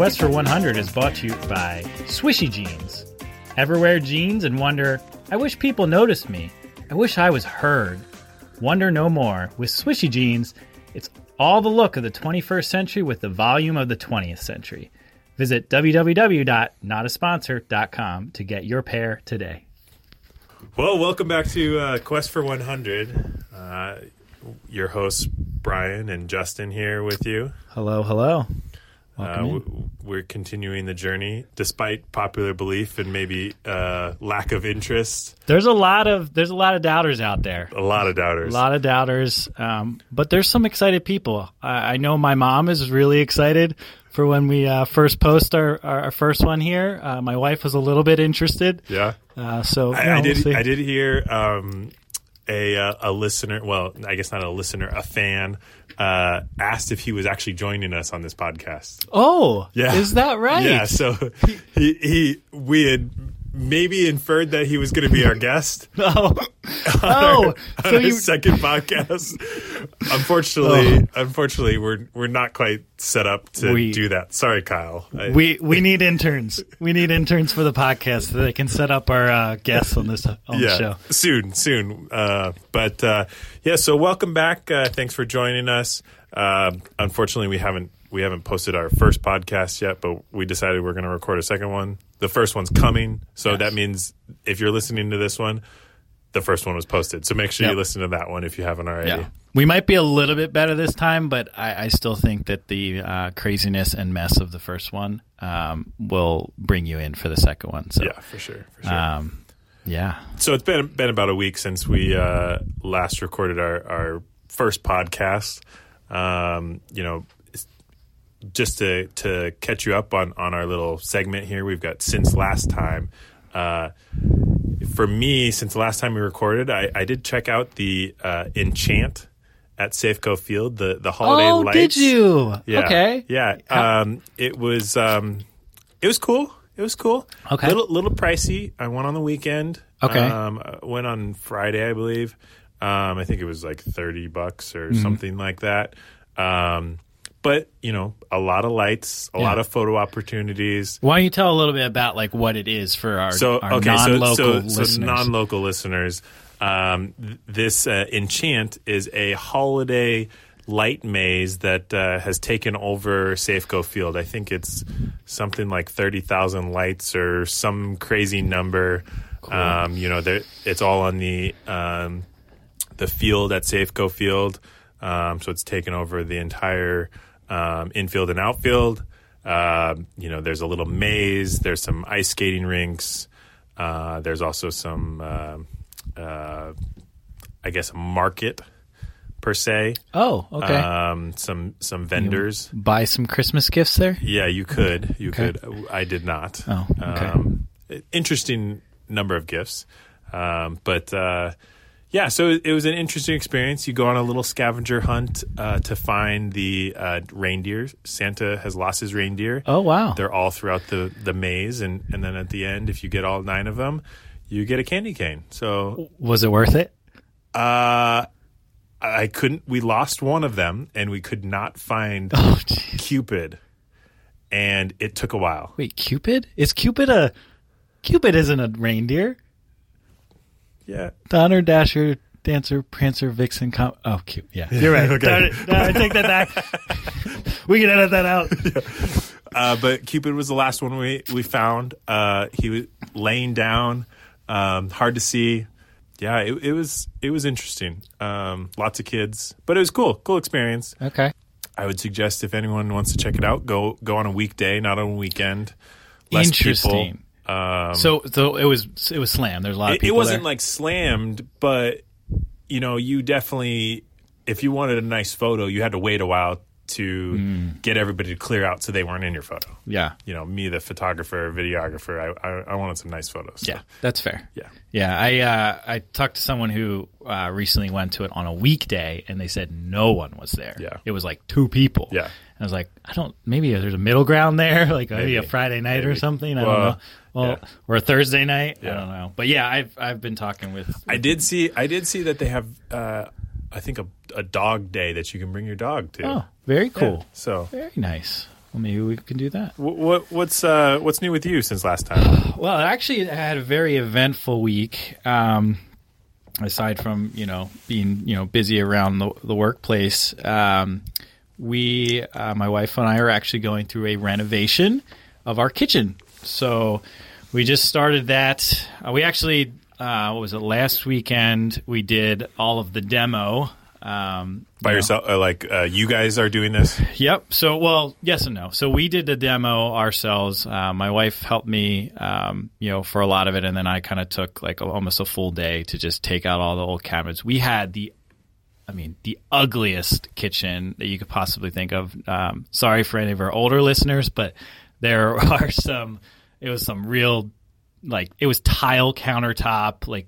Quest for 100 is brought to you by Swishy Jeans. Ever wear jeans and wonder, I wish people noticed me. I wish I was heard. Wonder no more. With Swishy Jeans, it's all the look of the 21st century with the volume of the 20th century. Visit www.notasponsor.com to get your pair today. Well, welcome back to uh, Quest for 100. Uh, your hosts, Brian and Justin, here with you. Hello, hello. Uh, w- we're continuing the journey despite popular belief and maybe uh, lack of interest. There's a lot of there's a lot of doubters out there. A lot of doubters. A lot of doubters, um, but there's some excited people. I, I know my mom is really excited for when we uh, first post our, our, first one here. Uh, my wife was a little bit interested. Yeah. Uh, so I, you know, I we'll did. see. I did hear um, a uh, a listener. Well, I guess not a listener, a fan uh, asked if he was actually joining us on this podcast. Oh, Yeah. is that right? Yeah. So he he we had maybe inferred that he was going to be our guest. Oh, oh. on so our you second podcast. Unfortunately, unfortunately, we're we're not quite set up to Oh. We- do that. Sorry, Kyle. I- we we need interns. We need interns for the podcast so they can set up our uh, guests on this on the yeah, show. soon, soon. Uh, but uh, yeah, so welcome back. Uh, thanks for joining us. Uh, unfortunately, we haven't we haven't posted our first podcast yet, but we decided we're going to record a second one. The first one's coming, so that means if you're listening to this one, the first one was posted. So make sure Yep. you listen to that one if you haven't already. Yeah. We might be a little bit better this time, but I, I still think that the uh, craziness and mess of the first one um, will bring you in for the second one. So, Yeah, for sure, for sure. um, yeah. so it's been been about a week since we uh, last recorded our, our first podcast. Um, you know, just to to catch you up on on our little segment here, we've got since last time. Uh, for me, since the last time we recorded, I, I did check out the uh, Enchant at Safeco Field, the the holiday oh, lights. did you? Yeah. Okay. Yeah. Um, it was um, it was cool. It was cool. Okay. Little little pricey. I went on the weekend. Okay. Um, I went on Friday, I believe. Um, I think it was like thirty bucks or Mm-hmm. something like that. Um, but you know, a lot of lights, a Yeah. lot of photo opportunities. Why don't you tell a little bit about like what it is for our, So our okay, non-local so, listeners? so non-local listeners. Um, th- this uh, Enchant is a holiday light maze that uh, has taken over Safeco Field. I think it's something like thirty thousand lights or some crazy number. Um, you know, it's all on the um, the field at Safeco Field. Um, so it's taken over the entire um, infield and outfield. Um, you know, there's a little maze. There's some ice skating rinks. Uh, there's also some, uh, uh, I guess, a market per se. oh, okay. Um, some some vendors. Buy some Christmas gifts there. Yeah, you could. You Okay. could. I did not. Oh, okay. Um, interesting number of gifts. Um, but uh, yeah, so it, was an interesting experience. You go on a little scavenger hunt uh, to find the uh, reindeer. Santa has lost his reindeer. Oh wow. They're all throughout the, the maze. And, and then at the end, if you get all nine of them, you get a candy cane. So Was it worth it? uh, I couldn't, we lost one of them and we could not find Oh. Cupid. And it took a while. wait, Cupid? Is Cupid a Cupid? Isn't a reindeer? Yeah. Donner, Dasher, Dancer, Prancer, Vixen. Com- oh, cute. Yeah, you're right. Okay. Darn it. No, I take that back. we can edit that out. Uh, but Cupid was the last one we we found. Uh, he was laying down, um, hard to see. Yeah, it, it was it was interesting. Um, lots of kids, but it was cool, cool experience. Okay. I would suggest if anyone wants to check it out, go go on a weekday, not on a weekend. Less Interesting. People. Um, So, so it was it was slam. There's a lot of it, it wasn't there. like slammed, but you know, you definitely, if you wanted a nice photo, you had to wait a while to Mm. get everybody to clear out so they weren't in your photo. yeah, you know, me, the photographer, videographer, I, I, I wanted some nice photos. so, yeah. That's fair. Yeah. Yeah, I uh, I talked to someone who uh, recently went to it on a weekday, and they said no one was there. Yeah. it was like two people. Yeah. I was like, I don't. Maybe there's a middle ground there, like maybe, Maybe. a Friday night or something. I Well, don't know. Well, yeah. or a Thursday night. I don't know. But yeah, I've I've been talking with. I did see. I did see that they have. Uh, I think a, a dog day that you can bring your dog to. Oh, very Yeah. cool. So, Very nice. Well, maybe we can do that. what, what what's uh, what's new with you since last time? Well, I actually, I had a very eventful week. Um, aside from you know being you know busy around the, the workplace, um, we, uh, my wife and I, are actually going through a renovation of our kitchen. So we just started that. Uh, we actually, uh, what was it? Last weekend, we did all of the demo. Um, By you know. yourself? Uh, like uh, you guys are doing this? Yep. So, well, yes and no. So we did the demo ourselves. Uh, my wife helped me, um, you know, for a lot of it, and then I kind of took like a, almost a full day to just take out all the old cabinets. We had the, I mean, the ugliest kitchen that you could possibly think of. Um, sorry for any of our older listeners, but there are some. It was some real, like it was tile countertop, like.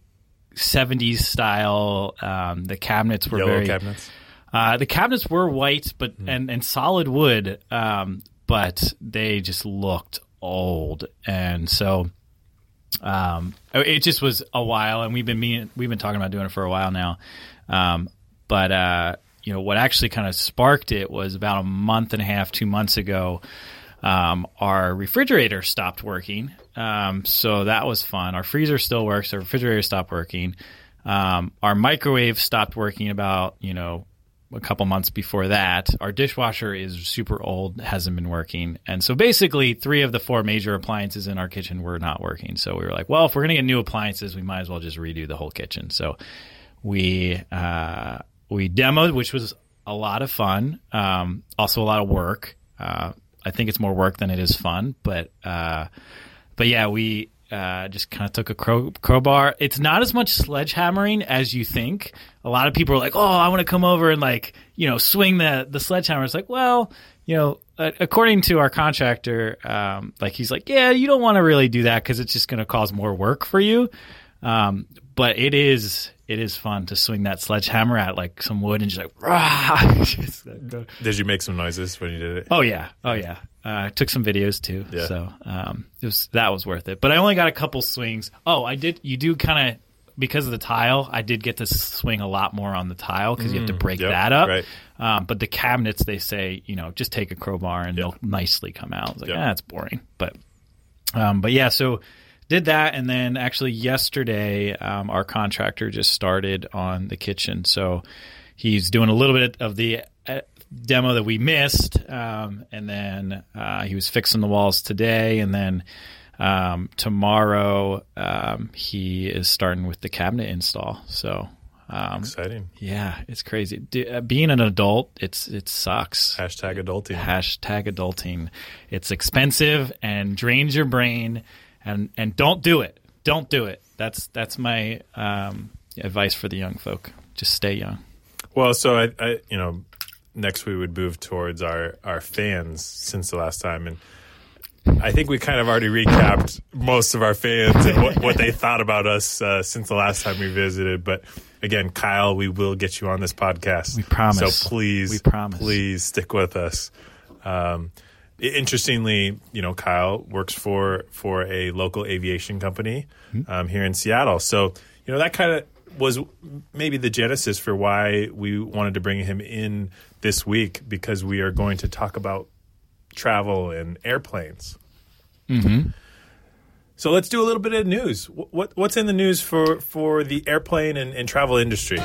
70s style. Um, the cabinets were Yellow very cabinets. uh, the cabinets were white, but and, and solid wood, um, but they just looked old, and so um, it just was a while. And we've been we've been talking about doing it for a while now, um, but uh, you know what actually kind of sparked it was about a month and a half, two months ago. Um, our refrigerator stopped working, um, so that was fun. Our freezer still works. Our refrigerator stopped working. Um, our microwave stopped working about you know a couple months before that. Our dishwasher is super old, hasn't been working. And so basically, three of the four major appliances in our kitchen were not working. So we were like, well, if we're going to get new appliances, we might as well just redo the whole kitchen. So we, uh, we demoed, which was a lot of fun. Um, also a lot of work. Uh, I think it's more work than it is fun, but, uh, but yeah, we, uh, just kind of took a crow, crowbar. It's not as much sledgehammering as you think. A lot of people are like, "Oh, I want to come over and like, you know, swing the the sledgehammer." It's like, well, you know, according to our contractor, um, like he's like, "Yeah, you don't want to really do that because it's just going to cause more work for you." Um, but it is it is fun to swing that sledgehammer at like some wood and just like, rah! Just, Did you make some noises when you did it? Oh yeah, oh yeah. Uh, I took some videos too, Yeah. so um, it was that was worth it. But I only got a couple swings. Oh, I did. You do kind of because of the tile. I did get to swing a lot more on the tile because you have to break yep, that up. right. Um, but the cabinets, they say, you know, just take a crowbar and they'll nicely come out. It's like, Yep. ah, that's boring. But um, but yeah, so did that, and then actually yesterday, um, our contractor just started on the kitchen, so he's doing a little bit of the uh, demo that we missed, um, and then uh, he was fixing the walls today, and then um, tomorrow um, he is starting with the cabinet install. So. Um, Exciting. yeah, it's crazy. D- uh, being an adult, it's it sucks. Hashtag adulting. Hashtag adulting. It's expensive and drains your brain, and and don't do it. Don't do it. That's that's my um, advice for the young folk. Just stay young. Well, so I, I, you know, next we would move towards our our fans since the last time, and I think we kind of already recapped most of our fans and what, what they thought about us uh, since the last time we visited. But again, Kyle, we will get you on this podcast. We promise. So please, We promise. please stick with us. Um, interestingly, you know, Kyle works for for a local aviation company Hmm. um, here in Seattle. So you know that kind of was maybe the genesis for why we wanted to bring him in this week because we are going to talk about travel and airplanes. Mm-hmm. So let's do a little bit of news. What what's in the news for for the airplane and, and travel industry?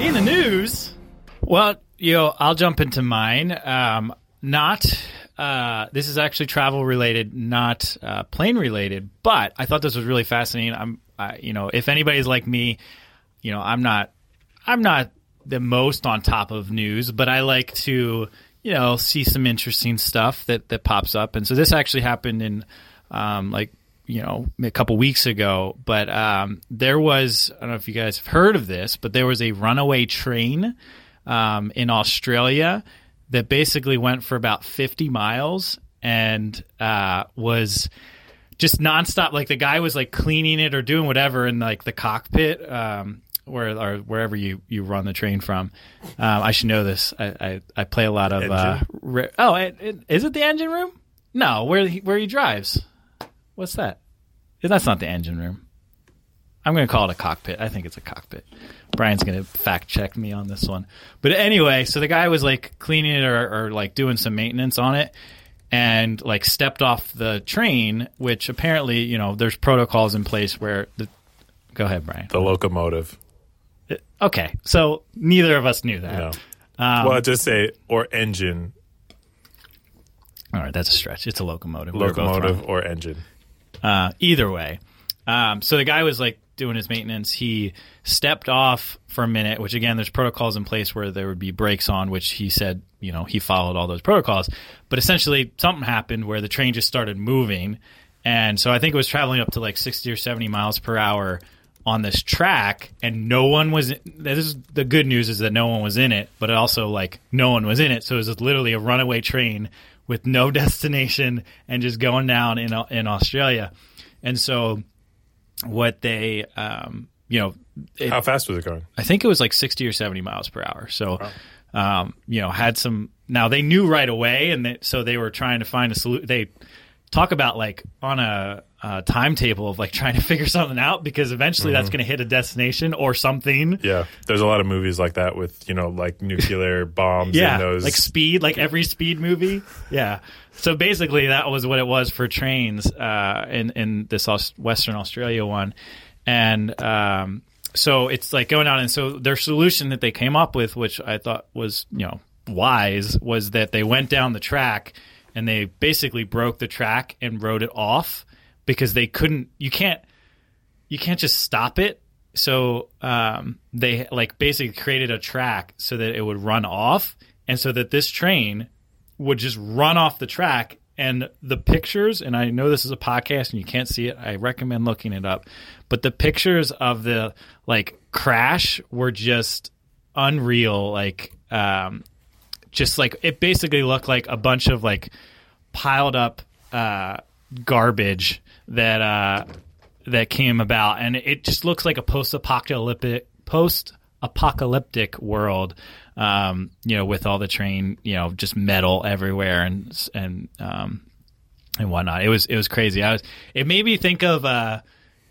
In the news, well, you know, I'll jump into mine. Um, not uh, this is actually travel related, not uh, plane related. But I thought this was really fascinating. I'm, I, you know, if anybody's like me, you know, I'm not, I'm not the most on top of news, but I like to, you know, see some interesting stuff that that pops up. And so this actually happened in, um, like you know a couple weeks ago but um, there was i don't know if you guys have heard of this but there was a runaway train um, in australia that basically went for about 50 miles and uh, was just nonstop like the guy was like cleaning it or doing whatever in like the cockpit um, where or wherever you, you run the train from. Um, I should know this. I, I, I play a lot of. Uh, ri- oh, it, it, is it the engine room? No, where he, where he drives. What's that? That's not the engine room. I'm going to call it a cockpit. I think it's a cockpit. Brian's going to fact check me on this one. But anyway, so the guy was like cleaning it or, or like doing some maintenance on it and like stepped off the train, which apparently, you know, there's protocols in place where the. Go ahead, Brian. The locomotive. Okay, so neither of us knew that. No. Um, well, just say or engine, All right, that's a stretch. It's a locomotive. We were both wrong. locomotive or engine. Uh, either way. Um, so the guy was like doing his maintenance. He stepped off for a minute, which again, there's protocols in place where there would be brakes on, which he said, you know, he followed all those protocols. But essentially, something happened where the train just started moving. And so I think it was traveling up to like 60 or 70 miles per hour on this track, and no one was. This is the good news is that no one was in it, but also like no one was in it. So it was literally a runaway train with no destination and just going down in in Australia. And so what they, um, you know, it, How fast was it going? I think it was like 60 or 70 miles per hour. So, um, you know, had some. Now they knew right away, and they, so they were trying to find a solution. They talk about like on a, a timetable of like trying to figure something out because eventually that's going to hit a destination or something. Yeah, there's a lot of movies like that with you know like nuclear bombs. Yeah, those. like Speed, like every Speed movie. Yeah. So basically, that was what it was for trains uh, in in this Western Australia one, and um, so it's like going on. And so their solution that they came up with, which I thought was you know wise, was that they went down the track and they basically broke the track and rode it off because they couldn't. You can't you can't just stop it. So um, they like basically created a track so that it would run off, and so that this train would just run off the track. And the pictures, and I know this is a podcast and you can't see it. I recommend looking it up. But the pictures of the like crash were just unreal. Like, um, just like it basically looked like a bunch of like piled up uh, garbage that uh, that came about, and it just looks like a post-apocalyptic post-apocalyptic world. Um, you know, with all the train, you know, just metal everywhere and and um, and whatnot. It was it was crazy. I was. It made me think of. Uh,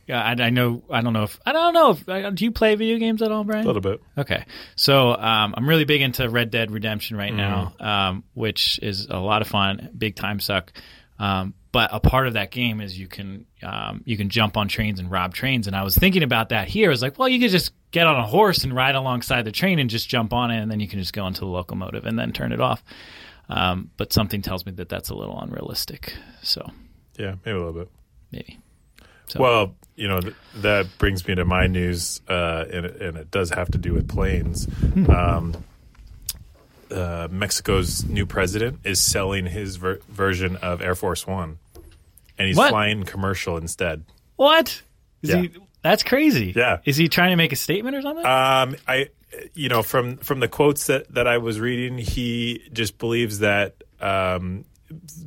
I, I know. I don't know if I don't know if do you play video games at all, Brian? a little bit. Okay, so um, I'm really big into Red Dead Redemption right now, um, which is a lot of fun, big time suck. Um, but a part of that game is you can um, you can jump on trains and rob trains, and I was thinking about that here. I was like, well, you could just get on a horse and ride alongside the train and just jump on it, and then you can just go into the locomotive and then turn it off. Um, but something tells me that that's a little unrealistic. So Yeah, maybe a little bit. maybe. So, Well, you know th- that brings me to my news, uh, and, it, and it does have to do with planes. Hmm. Um, uh, Mexico's new president is selling his ver- version of Air Force One, and he's What? flying commercial instead. what? Is Yeah. he? That's crazy. Yeah. Is he trying to make a statement or something? Um, I, you know, from from the quotes that that I was reading, he just believes that um,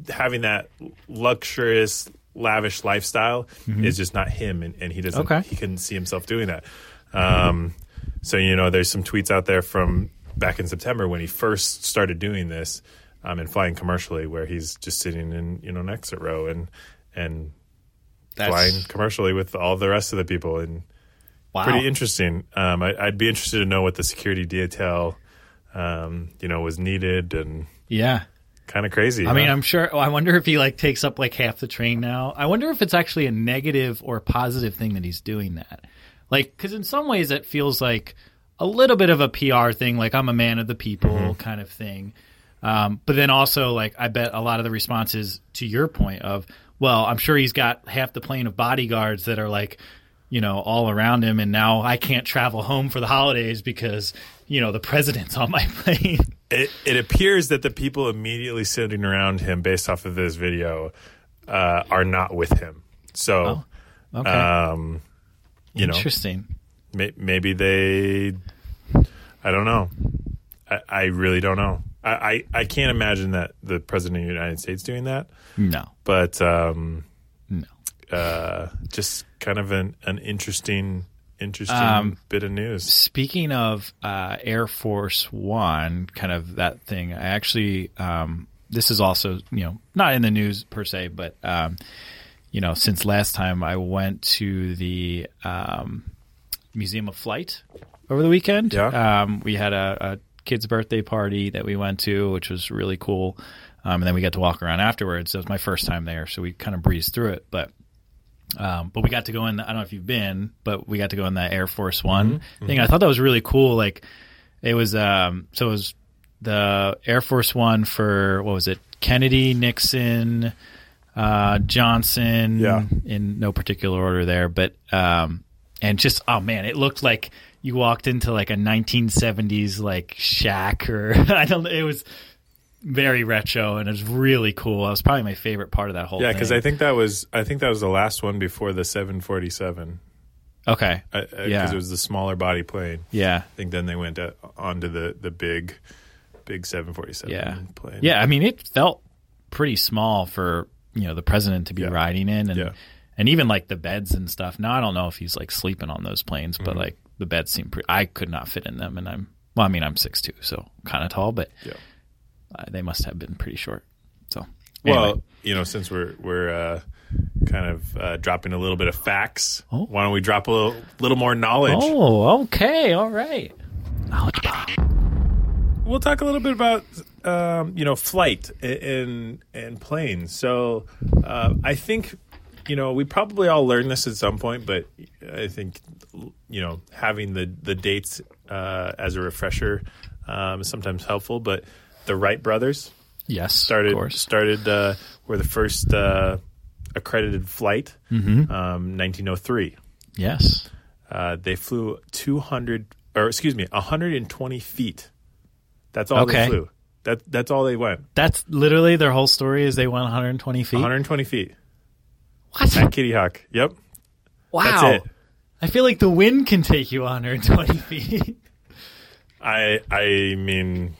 having that luxurious, lavish lifestyle is just not him, and, and he doesn't. Mm-hmm. Okay. He couldn't see himself doing that. Um, so you know, there's some tweets out there from back in September when he first started doing this um, and flying commercially, where he's just sitting in you know an exit row and and That's- flying commercially with all the rest of the people and wow. pretty interesting. Um, I, I'd be interested to know what the security detail, um, you know, was needed and Yeah. kind of crazy. I mean. I'm sure. oh, I wonder if he like takes up like half the train now. I wonder if it's actually a negative or positive thing that he's doing that. Like, because in some ways it feels like a little bit of a PR thing, like I'm a man of the people Mm-hmm. kind of thing. Um, but then also, like, I bet a lot of the responses to your point of, well, I'm sure he's got half the plane of bodyguards that are like, you know, all around him, and now I can't travel home for the holidays because you know the president's on my plane. it, it appears that the people immediately sitting around him, based off of this video, uh, are not with him. So, Okay, um, you know, interesting. may, maybe they. I don't know. I, I really don't know. I, I, I can't imagine that the president of the United States doing that. No, But um, no. uh, just kind of an, an interesting interesting Um, bit of news. Speaking of uh, Air Force One, kind of that thing, I actually, um, this is also, you know, not in the news per se, but, um, you know, since last time I went to the um, Museum of Flight over the weekend. Yeah. Um, we had a, a kid's birthday party that we went to, which was really cool. Um, and then we got to walk around afterwards. It was my first time there, so we kind of breezed through it. But um, but we got to go in. I don't know if you've been, but we got to go in that Air Force One thing. I thought that was really cool. Like it was. Um, so it was the Air Force One for what was it? Kennedy, Nixon, uh, Johnson. Yeah. In no particular order there, but um, and just oh man, it looked like you walked into like a 1970s like shack or I don't. know. It was very retro and it was really cool. It was probably my favorite part of that whole Yeah, because I think that was I think that was the last one before the 747. okay, Because Yeah. it was the smaller body plane. yeah. I think then they went uh, onto the the big big 747 Yeah. plane. Yeah, I mean, it felt pretty small for you know the president to be Yeah. riding in, and Yeah. and even like the beds and stuff. Now I don't know if he's like sleeping on those planes, Mm-hmm. but like the beds seem pretty. I could not fit in them, and I'm well. I mean, I'm six two, so kind of tall, but Yeah. uh, they must have been pretty short. So Well, you know, since we're we're uh, kind of uh, dropping a little bit of facts, Oh. why don't we drop a little, little more knowledge? oh, okay, all right. Knowledge bomb. We'll talk a little bit about um, you know flight in in planes. So uh, I think you know we probably all learned this at some point, but I think you know having the the dates uh, as a refresher um, is sometimes helpful. But the Wright brothers Yes, started of course. started uh, were the first uh, accredited flight, Mm-hmm. um, 1903. Yes. Uh, they flew 200 or excuse me 120 feet. That's all Okay. they flew. That that's all they went. That's literally their whole story. Is they went 120 feet. 120 feet What? at Kitty Hawk. Yep. Wow. That's it. I feel like the wind can take you 120 feet. I I mean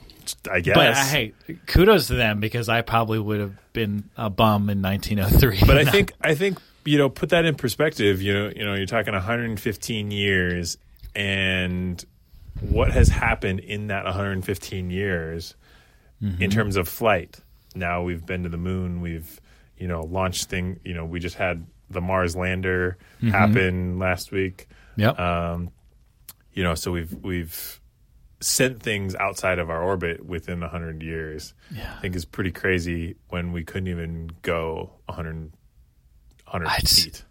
I guess. But uh, hey, kudos to them because I probably would have been a bum in 1903. But I think I think you know put that in perspective. You know you know you're talking 115 years, and what has happened in that 115 years in terms of flight. Now we've been to the moon. We've you know launch thing. You know we just had the Mars lander happen last week. yep. Um, you know so we've we've sent things outside of our orbit within 100 years. Yeah. I think is pretty crazy when we couldn't even go 100, 100 It's- feet.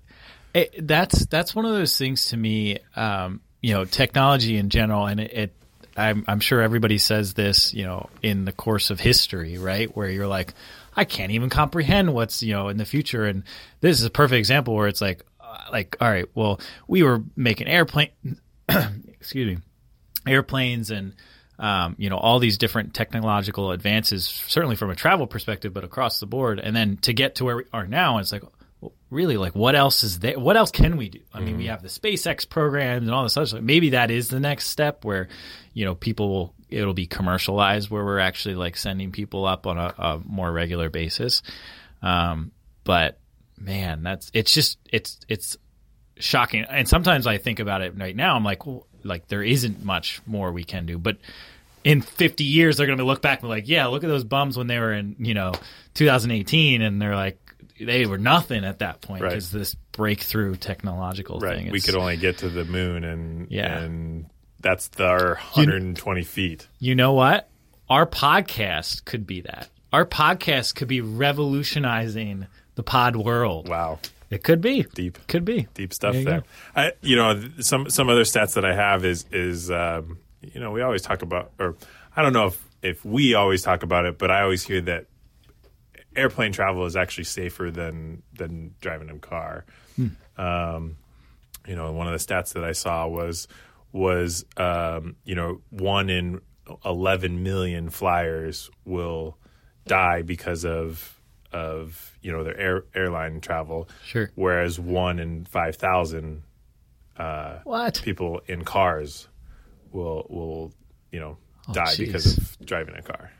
It, that's that's one of those things to me. Um, you know, technology in general, and it. it I'm, I'm sure everybody says this, you know, in the course of history, right? Where you're like, I can't even comprehend what's, you know, in the future. And this is a perfect example where it's like, uh, like, all right, well, we were making airplane, excuse me, airplanes and um, you know all these different technological advances, certainly from a travel perspective, but across the board. And then to get to where we are now, it's like, well, really, like what else is there? What else can we do? I mean, we have the SpaceX programs and all this other stuff. Maybe that is the next step where you know people will it'll be commercialized where we're actually like sending people up on a, a more regular basis. Um, but man, that's it's just it's it's shocking. And sometimes I think about it right now. I'm like, well, like there isn't much more we can do. But in 50 years, they're going to look back and be like, yeah, look at those bums when they were in, you know, 2018, and they're like, they were nothing at that point Right. because this breakthrough technological Right. thing. We could only get to the moon, and Yeah. and that's the, our 120 feet. you know what? Our podcast could be that. Our podcast could be revolutionizing the pod world. Wow, It could be. deep. Could be. deep stuff There you there. I, you know, some some other stats that I have is is um, you know we always talk about, or I don't know if if we always talk about it, but I always hear that airplane travel is actually safer than than driving a car. Um, you know, one of the stats that I saw was was um, you know one in eleven million flyers will die because of of you know their air, airline travel. Sure. Whereas one in five thousand What? people in cars will will you know die jeez. because of driving a car.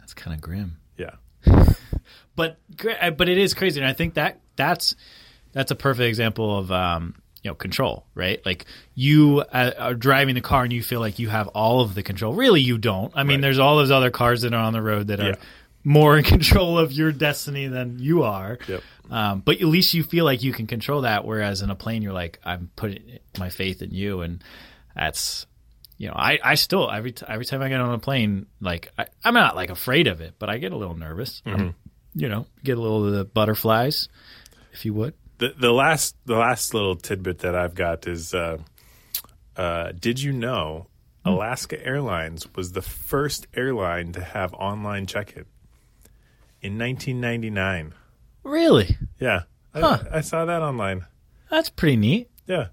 That's kind of grim. Yeah. but uh, but it is crazy, and I think that that's that's a perfect example of um, you know control, right? Like you uh, are driving the car and you feel like you have all of the control. Really, you don't. I mean, Right. there's all those other cars that are on the road that are Yeah. more in control of your destiny than you are. Yep. Um, but at least you feel like you can control that. Whereas in a plane, you're like, I'm putting my faith in you, and that's, you know, I, I still every t- every time I get on a plane, like I, I'm not like afraid of it, but I get a little nervous. Um, you know, get a little of the butterflies, if you would. The the last the last little tidbit that I've got is uh, uh, did you know Hmm. Alaska Airlines was the first airline to have online check-in in 1999? Really, Yeah. I, Huh. I saw that online. that's pretty neat. Yeah.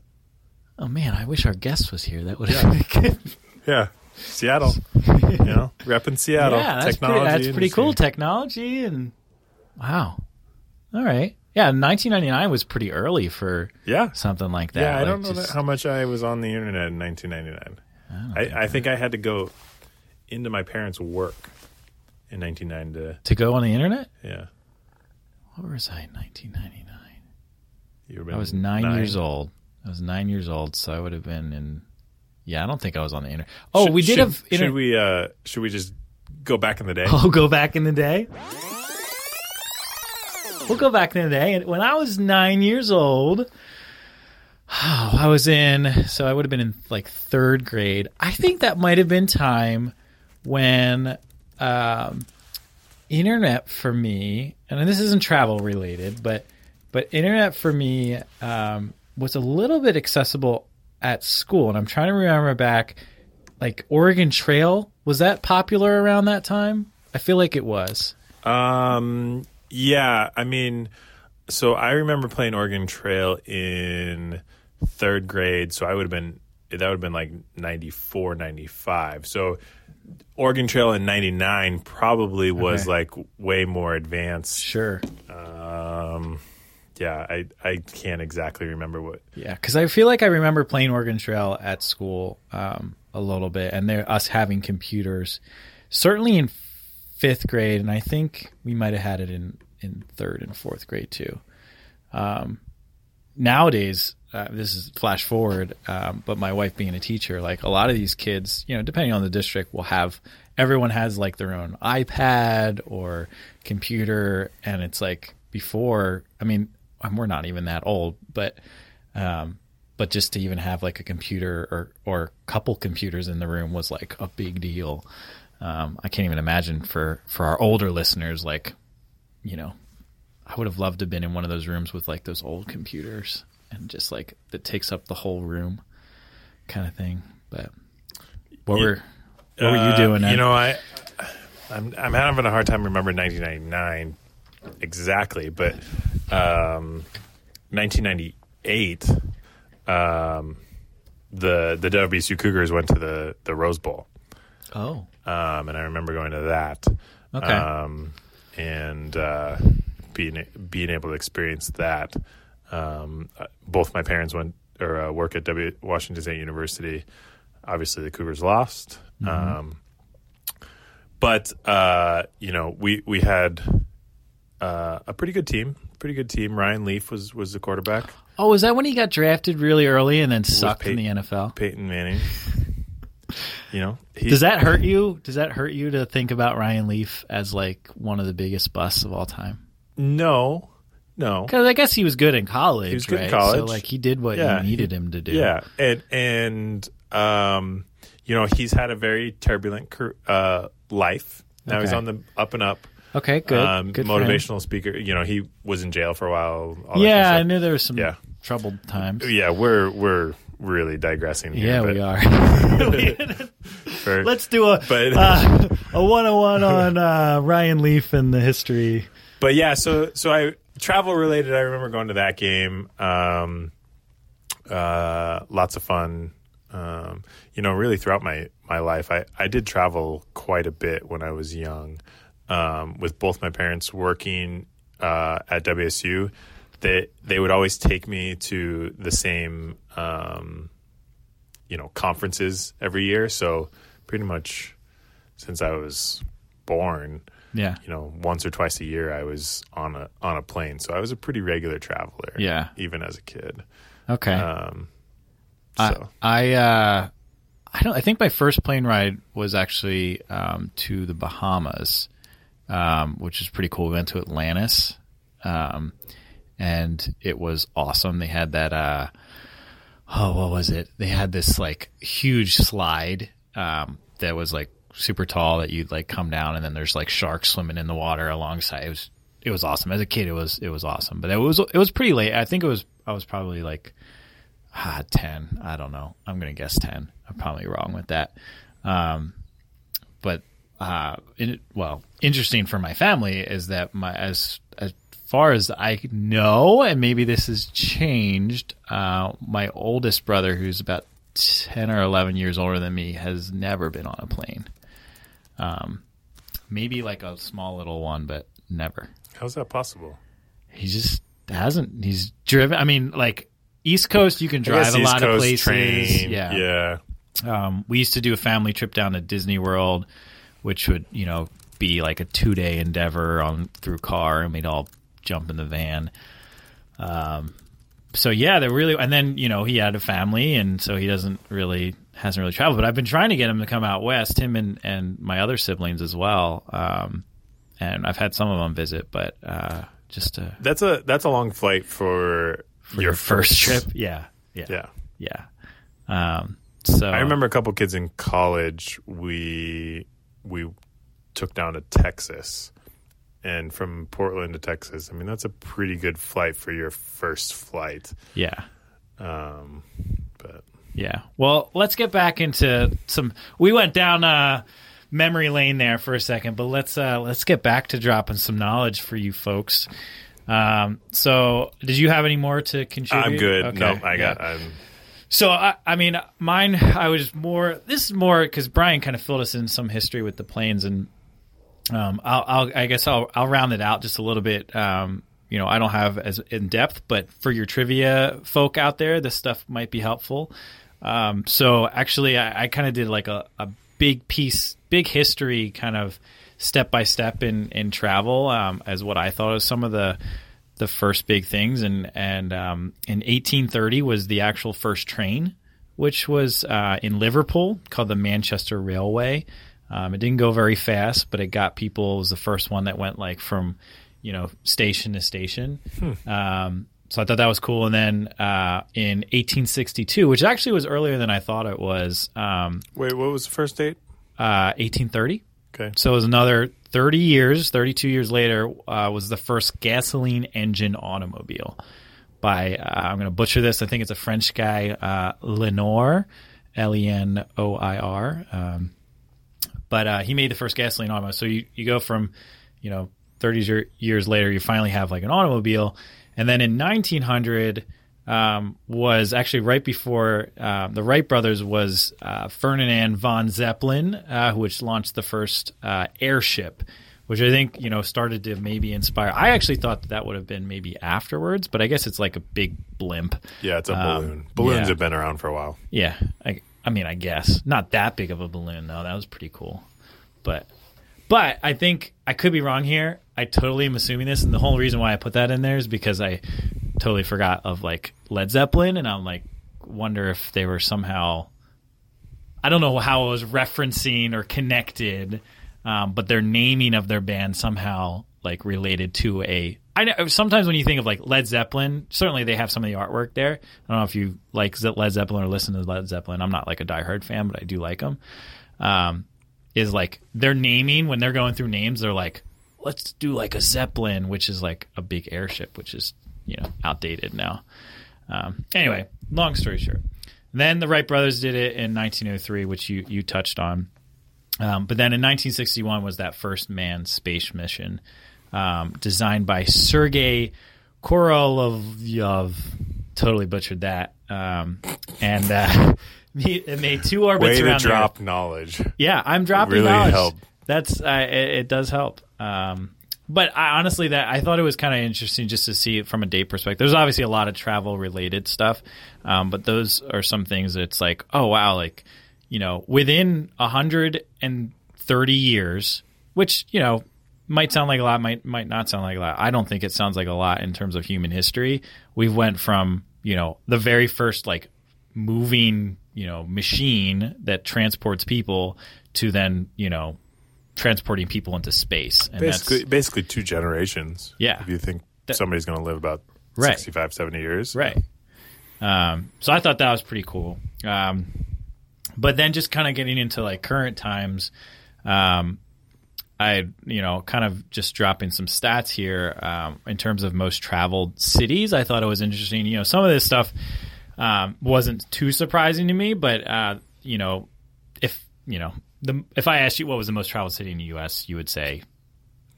Oh man, I wish our guest was here. That would have been good. Yeah. Seattle. you know, repping Seattle. Yeah, that's pretty, that's pretty cool. Technology and wow. All right. Yeah, 1999 was pretty early for Yeah. something like that. Yeah, I like don't know just- that, how much I was on the internet in 1999. I, I think I had to go into my parents' work in 1999 to to go on the internet. yeah. What was I in 1999? You were I was nine, years old. I was nine years old, so I would have been in. Yeah, I don't think I was on the internet. Oh, Should- we did should, have. Should we? Uh, should we just go back in the day? Oh, go back in the day. We'll go back in the day. And when I was nine years old, oh, I was in. So I would have been in like third grade. I think that might have been time when um, internet for me, and this isn't travel related, but but internet for me um, was a little bit accessible at school. And I'm trying to remember back, like Oregon Trail was that popular around that time? I feel like it was. Um, yeah, I mean, so I remember playing Oregon Trail in third grade. So I would have been that would have been like 94, 95. So Oregon Trail in 99 probably was Okay. like way more advanced. Sure. Um, yeah, I I can't exactly remember what. Yeah, because I feel like I remember playing Oregon Trail at school um, a little bit, and there us having computers. Certainly in fifth grade, and I think we might have had it in in third and fourth grade too. Um, nowadays, uh, this is flash forward, um, but my wife being a teacher, like a lot of these kids, you know, depending on the district, will have everyone has like their own iPad or computer, and it's like before. I mean, um, we're not even that old, but um, but just to even have like a computer or or couple computers in the room was like a big deal. Um, I can't even imagine for for our older listeners, like you know, I would have loved to have been in one of those rooms with like those old computers and just like that takes up the whole room, kind of thing. But what were what were you Uh, doing? You know, I I'm I'm having a hard time remembering 1999 exactly, but um, 1998, um, the the WSU Cougars went to the the Rose Bowl, oh, um, and I remember going to that. Okay. Um, and uh, being being able to experience that. Um, both my parents went or uh, work at W Washington State University. Obviously, the Cougars lost. Um, but uh, you know, we we had uh, a pretty good team. Pretty good team. Ryan Leaf was was the quarterback. oh, was that when he got drafted really early and then sucked in the NFL? Peyton Manning. You know, he, Does that hurt you? Does that hurt you to think about Ryan Leaf as like one of the biggest busts of all time? no, no. Because I guess he was good in college. He was good in college. So like he did what Yeah, you needed him to do. Yeah, and and um, you know, he's had a very turbulent uh, life. Now he's on the up and up. Okay. Good. Um, good. motivational speaker. You know, he was in jail for a while. all Yeah, I kind of knew there was some Yeah. troubled times. yeah. We're we're really digressing here. Yeah, but we are. for- Let's do a But- uh, a one on one on uh, Ryan Leaf and the history. but yeah, so so I travel related. I remember going to that game. Um, uh, lots of fun. Um, you know, really throughout my my life, I I did travel quite a bit when I was young. Um, with both my parents working uh, at WSU, they they would always take me to the same um, you know conferences every year. So pretty much since I was born, Yeah. you know, once or twice a year I was on a on a plane. So I was a pretty regular traveler. Yeah. Even as a kid. Okay. Um, I so I uh, I don't. I think my first plane ride was actually um, to the Bahamas, um, which is pretty cool. We went to Atlantis, um, and it was awesome. They had that. Uh, oh, what was it? They had this like huge slide um, that was like super tall that you'd like come down, and then there's like sharks swimming in the water alongside. It was it was awesome. As a kid, it was it was awesome, but it was it was pretty late. I think it was I was probably like ah, 10. I don't know. I'm to guess 10. I'm probably wrong with that. Um, but, uh, well, interesting for my family is that my, as, as far as I know, and maybe this has changed, uh, my oldest brother, who's about 10 or 11 years older than me, has never been on a plane. Um, maybe like a small little one, but never. how's that possible? He just hasn't. He's driven. I mean, like East Coast, you can drive a East lot of places. train, Yeah. yeah. Um, we used to do a family trip down to Disney World, which would you know be like a two day endeavor on through car, and we'd all jump in the van. Um, so yeah, they're really, and then you know he had a family, and so he doesn't really hasn't really traveled. But I've been trying to get him to come out west, him and and my other siblings as well. Um, and I've had some of them visit, but uh, just to, That's a that's a long flight for, for your first trip, yeah, yeah, Yeah. yeah. Um, so I remember a couple kids in college. We we took down to Texas, and from Portland to Texas. I mean, that's a pretty good flight for your first flight. yeah. Um, but Yeah. Well, let's get back into some. We went down uh, memory lane there for a second, but let's uh, let's get back to dropping some knowledge for you folks. Um, so, did you have any more to contribute? I'm good. Okay. No, I got. Yeah. I'm, So, I, I mean, mine. I was more. This is more because Brian kind of filled us in some history with the planes, and um, I'll, I'll. I guess I'll. I'll round it out just a little bit. Um, you know, I don't have as in depth, but for your trivia folk out there, this stuff might be helpful. Um, so actually, I, I kind of did like a, a big piece, big history kind of step by step in in travel um, as what I thought of some of the the first big things. And and um, in 1830 was the actual first train, which was uh, in Liverpool called the Manchester Railway. Um, it didn't go very fast, but it got people. It was the first one that went like from you know station to station. Um, so I thought that was cool. And then uh, in 1862, which actually was earlier than I thought it was, um, wait, what was the first date? uh, 1830. Okay. So it was another 30 years, 32 years later, uh, was the first gasoline engine automobile by, uh, I'm going to butcher this. I think it's a French guy, uh, Lenoir, L E N O I R. Um, but uh, he made the first gasoline automobile. So you, you go from, you know, 30 year- years later, you finally have like an automobile. And then in 1900, um, was actually right before uh, the Wright brothers was uh, Ferdinand von Zeppelin, uh, which launched the first uh, airship, which I think you know started to maybe inspire. I actually thought that, that would have been maybe afterwards, but I guess it's like a big blimp. Yeah, it's a Um, balloon. Balloons yeah. have been around for a while. Yeah, I, I mean, I guess not that big of a balloon though. That was pretty cool, but but I think I could be wrong here. I totally am assuming this, and the whole reason why I put that in there is because I totally forgot of like Led Zeppelin, and I'm like wonder if they were somehow. I don't know how it was referencing or connected, um, but their naming of their band somehow like related to a. I know sometimes when you think of like Led Zeppelin, certainly they have some of the artwork there. I don't know if you like Led Zeppelin or listen to Led Zeppelin. I'm not like a diehard fan, but I do like them. Um, is like their naming when they're going through names, they're like, let's do like a Zeppelin, which is like a big airship, which is you know outdated now. Um, anyway, long story short, then the Wright brothers did it in 1903, which you you touched on. Um, but then in 1961 was that first manned space mission um, designed by Sergei Korolev. Totally butchered that. Um, and uh, it made two orbits Way to around Earth. drop knowledge. Yeah, I'm dropping Really knowledge. help. That's uh, it, it does help. Um, but I, honestly, that I thought it was kind of interesting just to see it from a date perspective. There's obviously a lot of travel related stuff, um, but those are some things that's like, oh wow, like you know, within hundred and thirty years, which you know might sound like a lot, might might not sound like a lot. I don't think it sounds like a lot in terms of human history. We went from you know, the very first like moving, you know, machine that transports people to then, you know, transporting people into space. And Basically, that's basically two generations. Yeah. If you think somebody's going to live about Right. 65, 70 years. right. Um, so I thought that was pretty cool. Um, but then just kind of getting into like current times, um, I, you know, kind of just dropping some stats here um, in terms of most traveled cities. I thought it was interesting. You know, some of this stuff um, wasn't too surprising to me, but uh, you know, if you know, the if I asked you what was the most traveled city in the U.S., you would say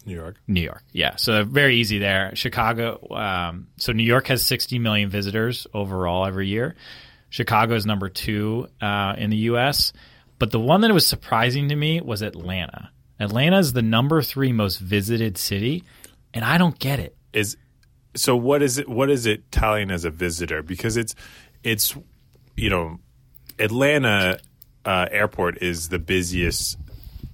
New York. New York. Yeah, so very easy there. Chicago. Um, so New York has 60 million visitors overall every year. Chicago is number two uh, in the U.S. But the one that was surprising to me was Atlanta. Atlanta is the number three most visited city, and I don't get it. is so what is it what is it telling as a visitor? Because it's it's you know atlanta uh, airport is the busiest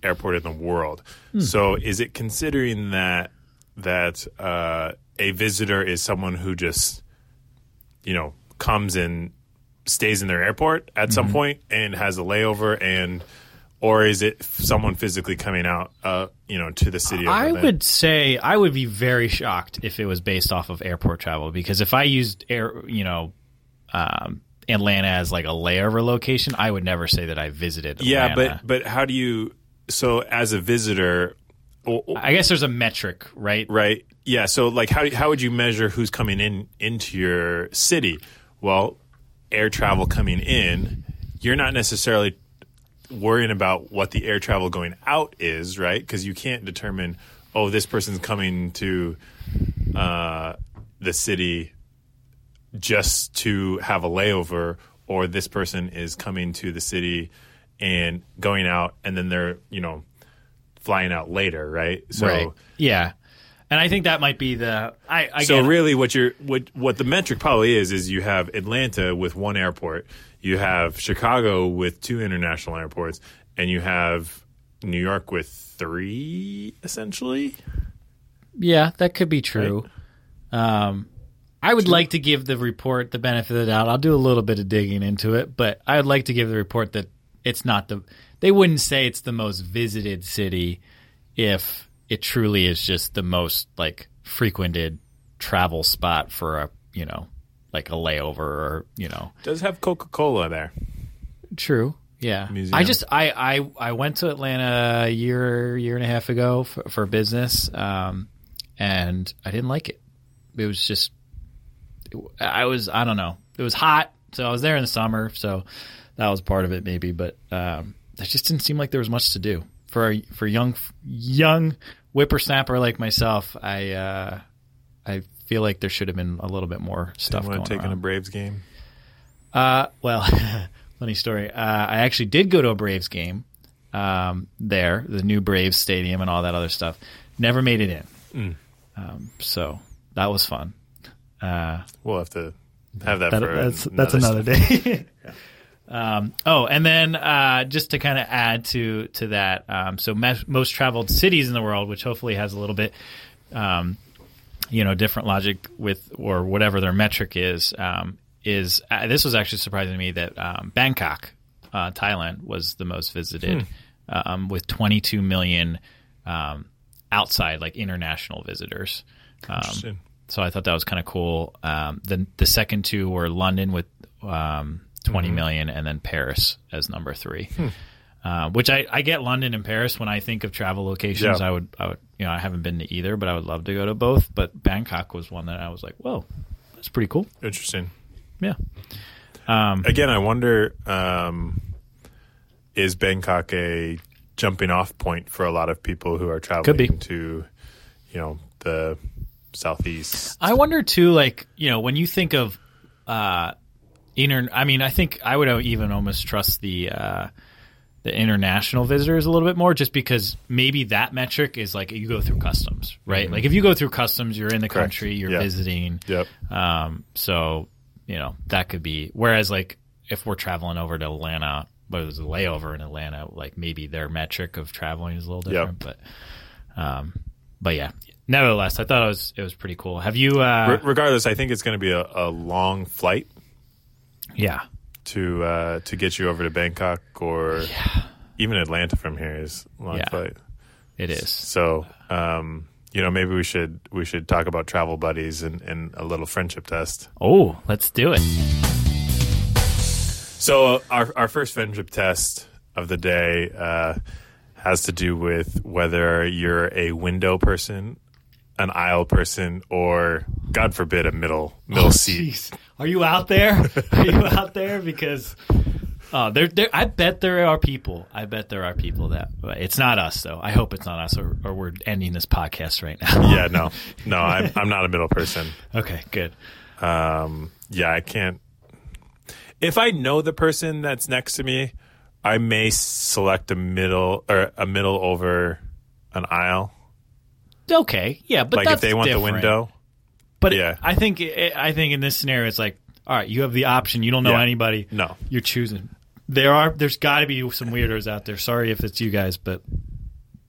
airport in the world. So is it considering that that uh, a visitor is someone who just you know comes and stays in their airport at some point and has a layover and or is it someone physically coming out uh, you know to the city of I Atlanta? would say I would be very shocked if it was based off of airport travel because if I used air, you know, um, Atlanta as like a layover location, I would never say that I visited. Yeah, but but how do you? So as a visitor, I guess there's a metric, right? right? Yeah. So like, how how would you measure who's coming in into your city? Well, air travel coming in, you're not necessarily worrying about what the air travel going out is, right? Because you can't determine, oh, this person's coming to uh, the city just to have a layover, or this person is coming to the city and going out, and then they're you know flying out later, right? So. right. Yeah, and I think that might be the. I, I So really, what you're what what the metric probably is is you have Atlanta with one airport, you have Chicago with two international airports, and you have New York with three essentially. Yeah, that could be true. Um, I would like to give the report the benefit of the doubt. I'll do a little bit of digging into it, but I would like to give the report that it's not the. They wouldn't say it's the most visited city if it truly is just the most like frequented travel spot for a you know like a layover or you know does have Coca Cola there. True. Yeah. Museum. I just I, I I went to Atlanta a year year and a half ago for, for business, um, and I didn't like it. It was just I was I don't know. It was hot, so I was there in the summer, so that was part of it maybe. But um, there just didn't seem like there was much to do for a, for young young whippersnapper like myself. I uh, I feel like there should have been a little bit more stuff going want to take in a Braves game. Uh, well, funny story. Uh, I actually did go to a Braves game um, there, the new Braves stadium and all that other stuff. Never made it in. Um, so that was fun. Uh, We'll have to have that, that- for that's another that's another day. um, oh, and then uh, just to kind of add to to that, um, so mes- most traveled cities in the world, which hopefully has a little bit, um, you know, different logic with or whatever their metric is. Um, is uh, this was actually surprising to me that um, Bangkok, uh, Thailand, was the most visited um, with 22 million um, outside like international visitors. Um, so I thought that was kind of cool. Um, the the second two were London with um, 20 million, and then Paris as number three. Uh, which I, I get London and Paris when I think of travel locations. Yeah. I would I would you know I haven't been to either, but I would love to go to both. But Bangkok was one that I was like, whoa, that's pretty cool. Interesting. Yeah, Again, I wonder um, is Bangkok a jumping off point for a lot of people who are traveling to, you know, the southeast? I wonder too, like you know, when you think of uh, inter. I mean, I think I would even almost trust the uh, the international visitors a little bit more, just because maybe that metric is like you go through customs, right? Like if you go through customs, you're in the Correct. country, you're Yeah. visiting. Yep. Um, so you know that could be. Whereas like if we're traveling over to Atlanta, but there's a layover in Atlanta, like maybe their metric of traveling is a little different. But um, but yeah, nevertheless, I thought it was it was pretty cool. Have you? Uh, Re- regardless, I think it's going to be a, a long flight yeah, to uh, to get you over to Bangkok or even Atlanta from here is a long Yeah. flight. it is. So, um, you know, maybe we should we should talk about travel buddies and, and a little friendship test. Oh, let's do it. So, our our first friendship test of the day uh, has to do with whether you're a window person, an aisle person, or God forbid, a middle middle seat. Jeez. Are you out there? Are you out there? Because uh, there, there, I bet there are people. I bet there are people that. It's not us, though. I hope it's not us, or, or we're ending this podcast right now. Yeah, no, no, I'm I'm not a middle person. okay, good. Um, yeah, I can't. If I know the person that's next to me, I may select a middle or a middle over an aisle. Okay, yeah, but like that's if they want different. the window. But Yeah. I think I think in this scenario, it's like, all right, you have the option. You don't know Yeah. anybody. No. you're choosing. There are. There's got to be some weirdos out there. Sorry if it's you guys, but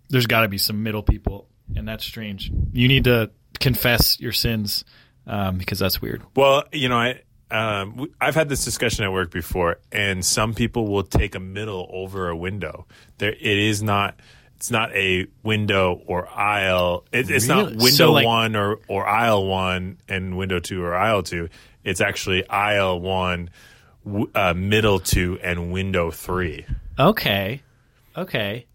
there's got to be some middle people, and that's strange. You need to confess your sins um, because that's weird. Well, you know, I um, I've had this discussion at work before, and some people will take a middle over a window. There, it is not. It's not a window or aisle. It, it's not window So, like- one or or aisle one and window two or aisle two. It's actually aisle one, w- uh, middle two, and window three. Okay, okay.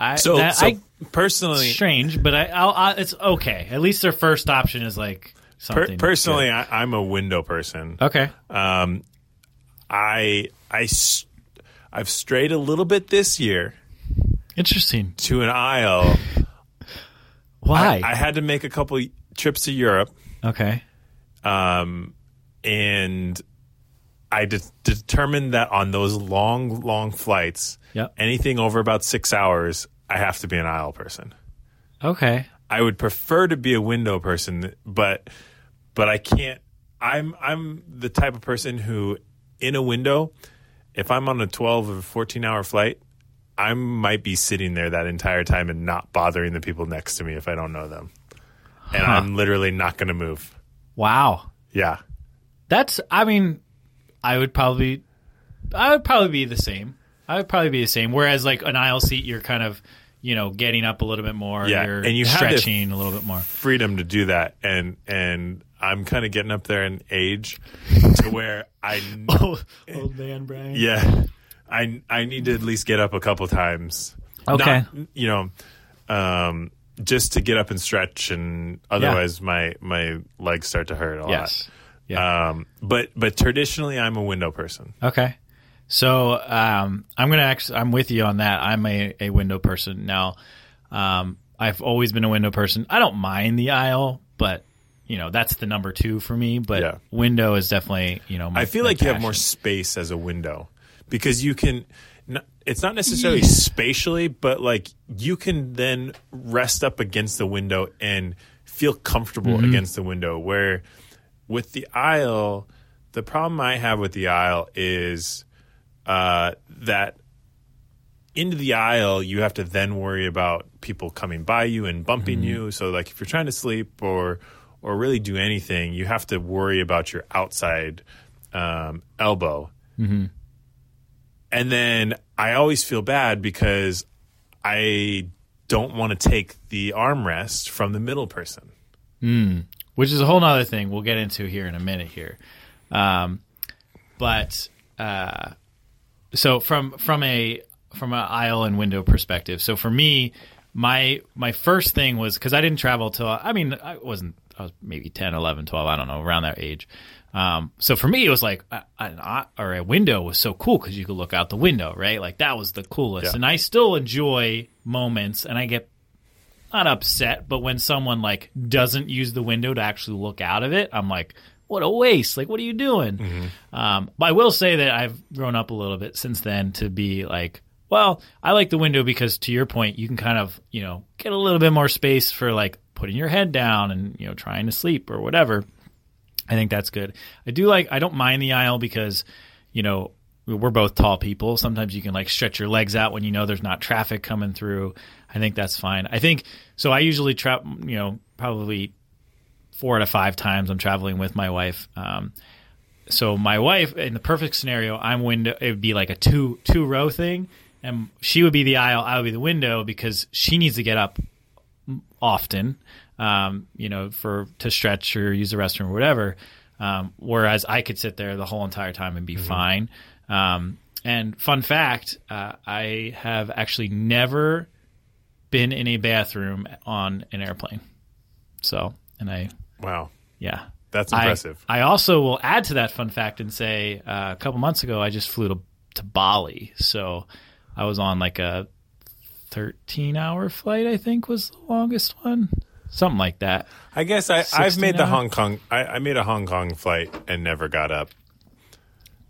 I So, that, so I personally, strange, but I, I'll, I it's okay. At least their first option is like per- something. personally, I, I'm a window person. okay. Um, I I I've strayed a little bit this year Interesting. to an aisle. Why? I, I had to make a couple trips to Europe, okay. um, and I de- determined that on those long, long flights, Yep. anything over about six hours, I have to be an aisle person. Okay. I would prefer to be a window person, but but I can't. I'm I'm the type of person who, in a window, if I'm on a 12 or 14 hour flight, I might be sitting there that entire time and not bothering the people next to me if I don't know them, and I'm literally not going to move. Wow. Yeah, That's. I mean, I would probably. I would probably be the same. I would probably be the same. Whereas, like an aisle seat, you're kind of, you know, getting up a little bit more. Yeah, You're and you stretching a little bit more. freedom to do that, and and I'm kind of getting up there in age to where I Oh, old man Brian. Yeah, I I need to at least get up a couple times. Okay. Not, you know, um, just to get up and stretch, and otherwise my my legs start to hurt a Yes. lot. Um, but but traditionally, I'm a window person. Okay. So um, I'm gonna actually I'm with you on that. I'm a, a window person now. Um, I've always been a window person. I don't mind the aisle, but you know that's the number two for me. But Yeah. window is definitely you know. My, I feel like you have more space as a window because you can. It's not necessarily spatially, but like you can then rest up against the window and feel comfortable Mm-hmm. against the window. Where with the aisle, the problem I have with the aisle is uh, that into the aisle, you have to then worry about people coming by you and bumping Mm-hmm. you. So, like, if you're trying to sleep or or really do anything, you have to worry about your outside um, elbow. Mm-hmm. And then I always feel bad because I don't want to take the armrest from the middle person. which is a whole nother thing we'll get into here in a minute here. Um, but uh, so from from a from an aisle and window perspective, so for me, my my first thing was because I didn't travel till I mean I wasn't I was maybe 10, 11, 12, I don't know around that age. Um, so for me, it was like a, an or a window was so cool because you could look out the window, right? Like that was the coolest. Yeah. And I still enjoy moments, and I get not upset, but when someone like doesn't use the window to actually look out of it, I'm like, what a waste! Like, what are you doing? Um, but I will say that I've grown up a little bit since then to be like, well, I like the window because to your point, you can kind of you know get a little bit more space for like putting your head down and you know trying to sleep or whatever. I think that's good. I do like. I don't mind the aisle because, you know, we're both tall people. Sometimes you can like stretch your legs out when you know there's not traffic coming through. I think that's fine. I think so. I usually trap, you know, probably four out of five times I'm traveling with my wife. Um, so my wife, in the perfect scenario, I'm window. It would be like a two two row thing, and she would be the aisle, I would be the window because she needs to get up often, um, you know, for to stretch or use the restroom or whatever. Um, whereas I could sit there the whole entire time and be fine. Um, and fun fact, uh, I have actually never been in a bathroom on an airplane. So, and I, Wow, yeah, that's I- impressive. I, also will add to that fun fact and say uh, a couple months ago I just flew to to Bali, so I was on like a 13 hour flight. I think was the longest one, something like that. I guess I, I've made the? Hong Kong. I, I made a Hong Kong flight and never got up.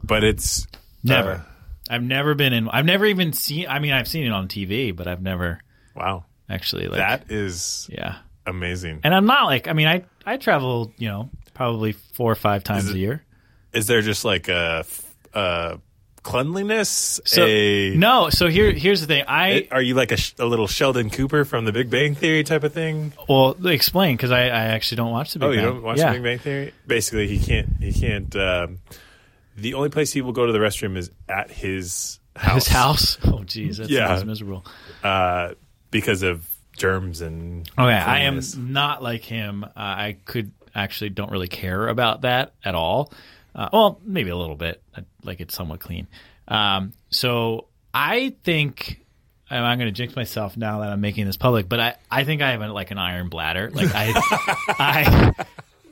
But it's Never. uh, I've never been in. I've never even seen. I mean, I've seen it on TV, but I've never wow, actually like that is Yeah, amazing. and I'm not like. I mean, I I travel. You know, probably four or five times it- a year. Is there just like a, a cleanliness? So a no. So here here's the thing. I Are you like a, a little Sheldon Cooper from The Big Bang Theory type of thing? well explain because I, I actually don't watch the Big Oh, you Bang. don't watch yeah. The Big Bang Theory? Basically, he can't. He can't. Um, the only place he will go to the restroom is at his house. His house. Oh, jeez, that Yeah. sounds miserable. uh, because of germs and. Okay, I am not like him. Uh, I could actually don't really care about that at all. Uh, well, maybe a little bit. I like it's somewhat clean. Um, so I think I'm going to jinx myself now that I'm making this public, but I, I think I have a, like an iron bladder. Like I, I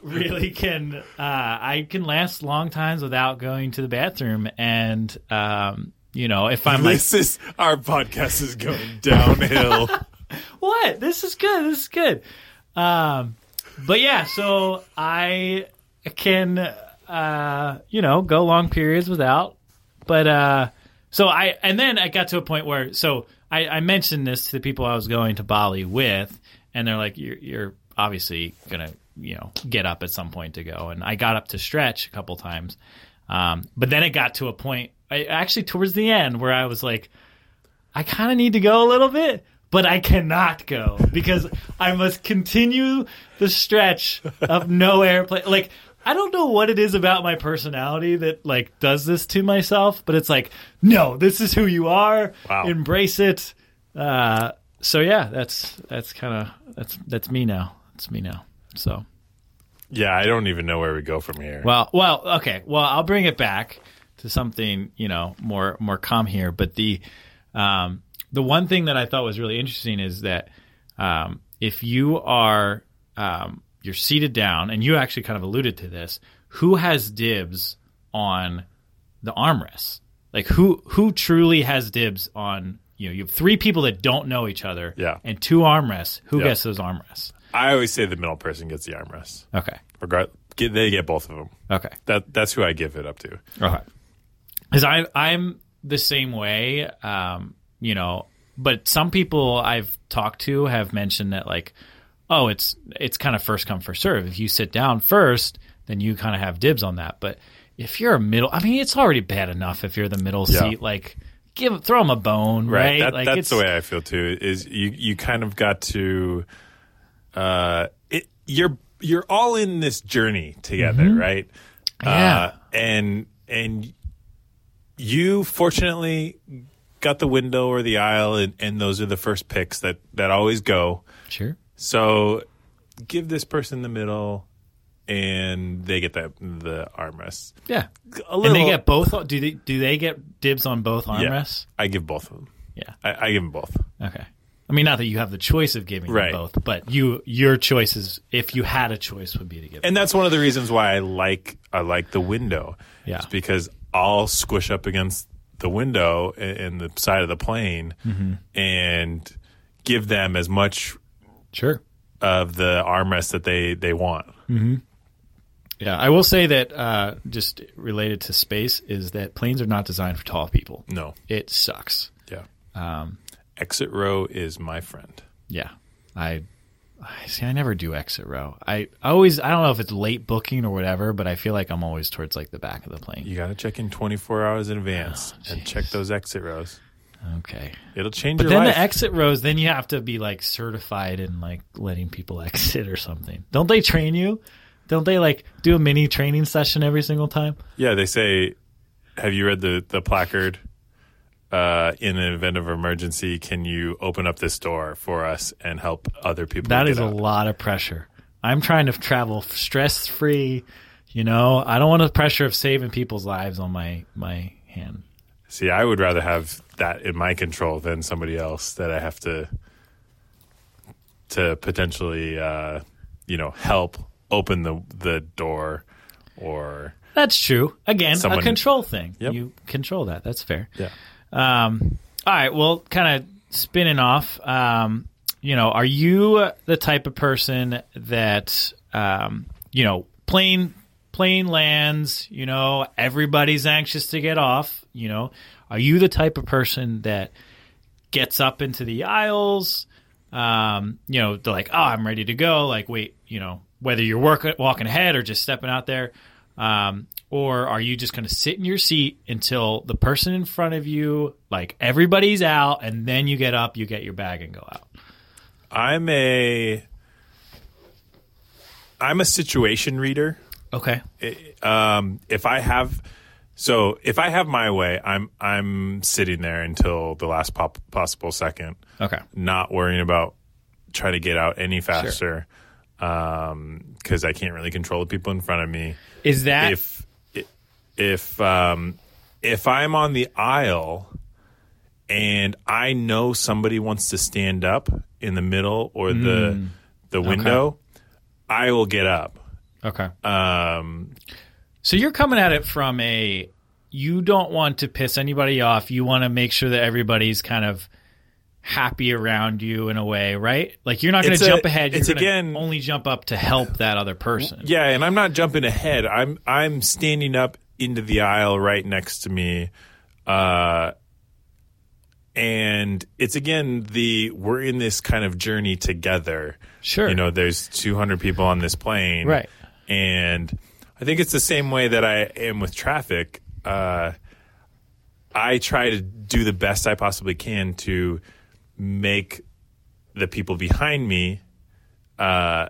really can. Uh, I can last long times without going to the bathroom, and um, you know, if I'm like This is our podcast is going downhill. what? This is good. This is good. Um, but yeah, so I can, uh, you know, go long periods without. But uh, so I, and then I got to a point where, so I, I mentioned this to the people I was going to Bali with, and they're like, "You're, you're obviously gonna, you know, get up at some point to go." And I got up to stretch a couple times, um, but then it got to a point, I, actually towards the end, where I was like. I kind of need to go a little bit, but I cannot go because I must continue the stretch of no airplane. Like, I don't know what it is about my personality that like does this to myself, but it's like, no, this is who you are. Wow. Embrace it. Uh, so yeah, that's that's kind of that's that's me now. That's me now. So yeah, I don't even know where we go from here. well, well, okay. Well, I'll bring it back to something you know more more calm here. But the um, the one thing that I thought was really interesting is that um, if you are um, you're seated down, and you actually kind of alluded to this, who has dibs on the armrests? Like who who truly has dibs on? You know, you have three people that don't know each other, Yeah. and two armrests. Who Yeah. gets those armrests? I always say the middle person gets the armrest. Okay, Regard, get, they get both of them. okay. That that's who I give it up to. Okay. Because I I'm the same way, um, you know. But some people I've talked to have mentioned that like, oh, it's it's kind of first come first serve. If you sit down first, then you kind of have dibs on that. But if you're a middle, I mean, it's already bad enough if you're the middle Yeah. seat. Like, give throw them a bone, right? That, like that's the way I feel too. Is you you kind of got to, uh, it, you're you're all in this journey together, right? Mm-hmm. Yeah. Uh, and and you fortunately got the window or the aisle, and, and those are the first picks that that always go. sure. So give this person the middle, and they get that the armrest. Yeah. A And they get both. Do they do they get dibs on both yeah, armrests? I give both of them. Yeah. I, I give them both. Okay. I mean, not that you have the choice of giving them Right. both, but you your choice is if you had a choice would be to give. And that's one of the reasons why I like I like the window. Yeah. It's because I'll squish up against the window in, in the side of the plane Mm-hmm. and give them as much sure. of the armrest that they they want. Yeah, I will say that uh, just related to space is that planes are not designed for tall people. No. It sucks. Yeah. Um, Exit row is my friend. yeah, I I see. I never do exit row. I always. I don't know if it's late booking or whatever, but I feel like I'm always towards like the back of the plane. You got to check in 24 hours in advance Oh, and check those exit rows. Okay. It'll change But your then life. the exit rows, then you have to be like certified in like letting people exit or something. Don't they train you? Don't they like do a mini training session every single time? yeah, they say, have you read the, the placard? Uh, in an event of emergency, can you open up this door for us and help other people? That is a lot of pressure. I'm trying to travel stress free. You know, I don't want the pressure of saving people's lives on my my hand. See, I would rather have that in my control than somebody else that I have to to potentially, uh, you know, help open the the door or That's true. Again, Someone- a control thing. Yep. You control that. That's fair. yeah. Um, all right. Well, kind of spinning off. Um, you know, are you the type of person that, um, you know, plane plane lands? You know, everybody's anxious to get off. You know, are you the type of person that gets up into the aisles? Um, you know, they're like, oh, I'm ready to go. Like, wait, you know, whether you're working, walking ahead or just stepping out there. Um, or are you just going to sit in your seat until the person in front of you, like everybody's out, and then you get up, you get your bag, and go out? I'm a I'm a situation reader. Okay. Um, if I have so if I have my way, I'm I'm sitting there until the last pop, possible second. Okay. not worrying about trying to get out any faster because I can't really control the people in front of me. Is that If if um, if I'm on the aisle and I know somebody wants to stand up in the middle or the the window, I will get up. Okay? Um, So you're coming at it from a you don't want to piss anybody off. You want to make sure that everybody's kind of happy around you in a way, right? Like you're not going to jump ahead. You're it's again- only jump up to help that other person. Yeah, and I'm not jumping ahead. I'm I'm standing up into the aisle right next to me. Uh and it's again the we're in this kind of journey together. Sure. You know, there's 200 people on this plane. Right. And I think it's the same way that I am with traffic. Uh I try to do the best I possibly can to make the people behind me uh,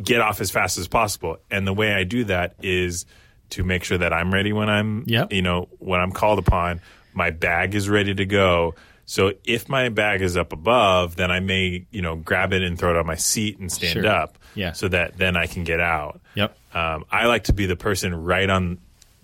get off as fast as possible. And the way I do that is to make sure that I'm ready when I'm, Yep. you know, when I'm called upon. My bag is ready to go. So if my bag is up above, then I may, you know, grab it and throw it on my seat and stand Sure. up. Yeah. So that then I can get out. Yep. Um, I like to be the person right on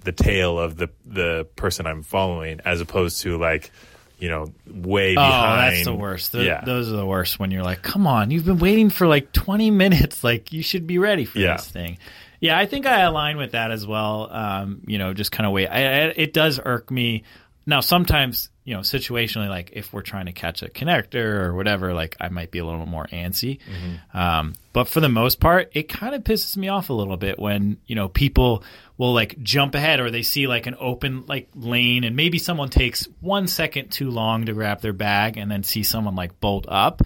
the tail of the the person I'm following, as opposed to like, you know, way Oh, behind. that's the worst. Th- yeah. Those are the worst when you're like, come on, you've been waiting for like 20 minutes. Like, you should be ready for Yeah. this thing. Yeah, I think I align with that as well. Um, you know, just kind of wait. I, I, it does irk me. Now, sometimes, you know, situationally, like if we're trying to catch a connector or whatever, like I might be a little more antsy. Um, but for the most part, it kind of pisses me off a little bit when, you know, people will like jump ahead or they see like an open like lane and maybe someone takes one second too long to grab their bag and then see someone like bolt up.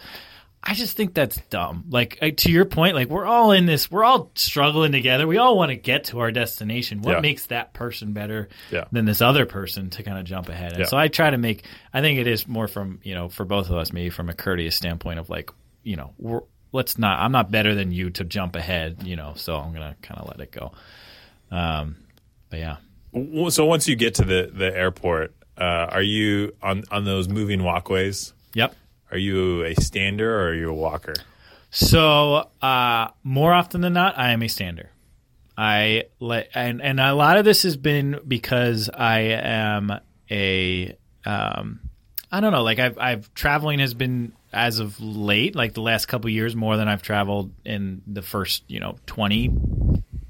I just think that's dumb. Like uh, to your point, like we're all in this, we're all struggling together. We all want to get to our destination. What Yeah. makes that person better Yeah. than this other person to kind of jump ahead? And Yeah. so I try to make. I think it is more from you know for both of us, maybe from a courteous standpoint of like you know we're let's not. I'm not better than you to jump ahead. You know, so I'm gonna kind of let it go. Um, but yeah. So once you get to the the airport, uh, are you on on those moving walkways? Yep. Are you a stander or are you a walker? So uh, more often than not, I am a stander. I let and and a lot of this has been because I am a um, I don't know like I've I've traveling has been as of late like the last couple years more than I've traveled in the first you know twenty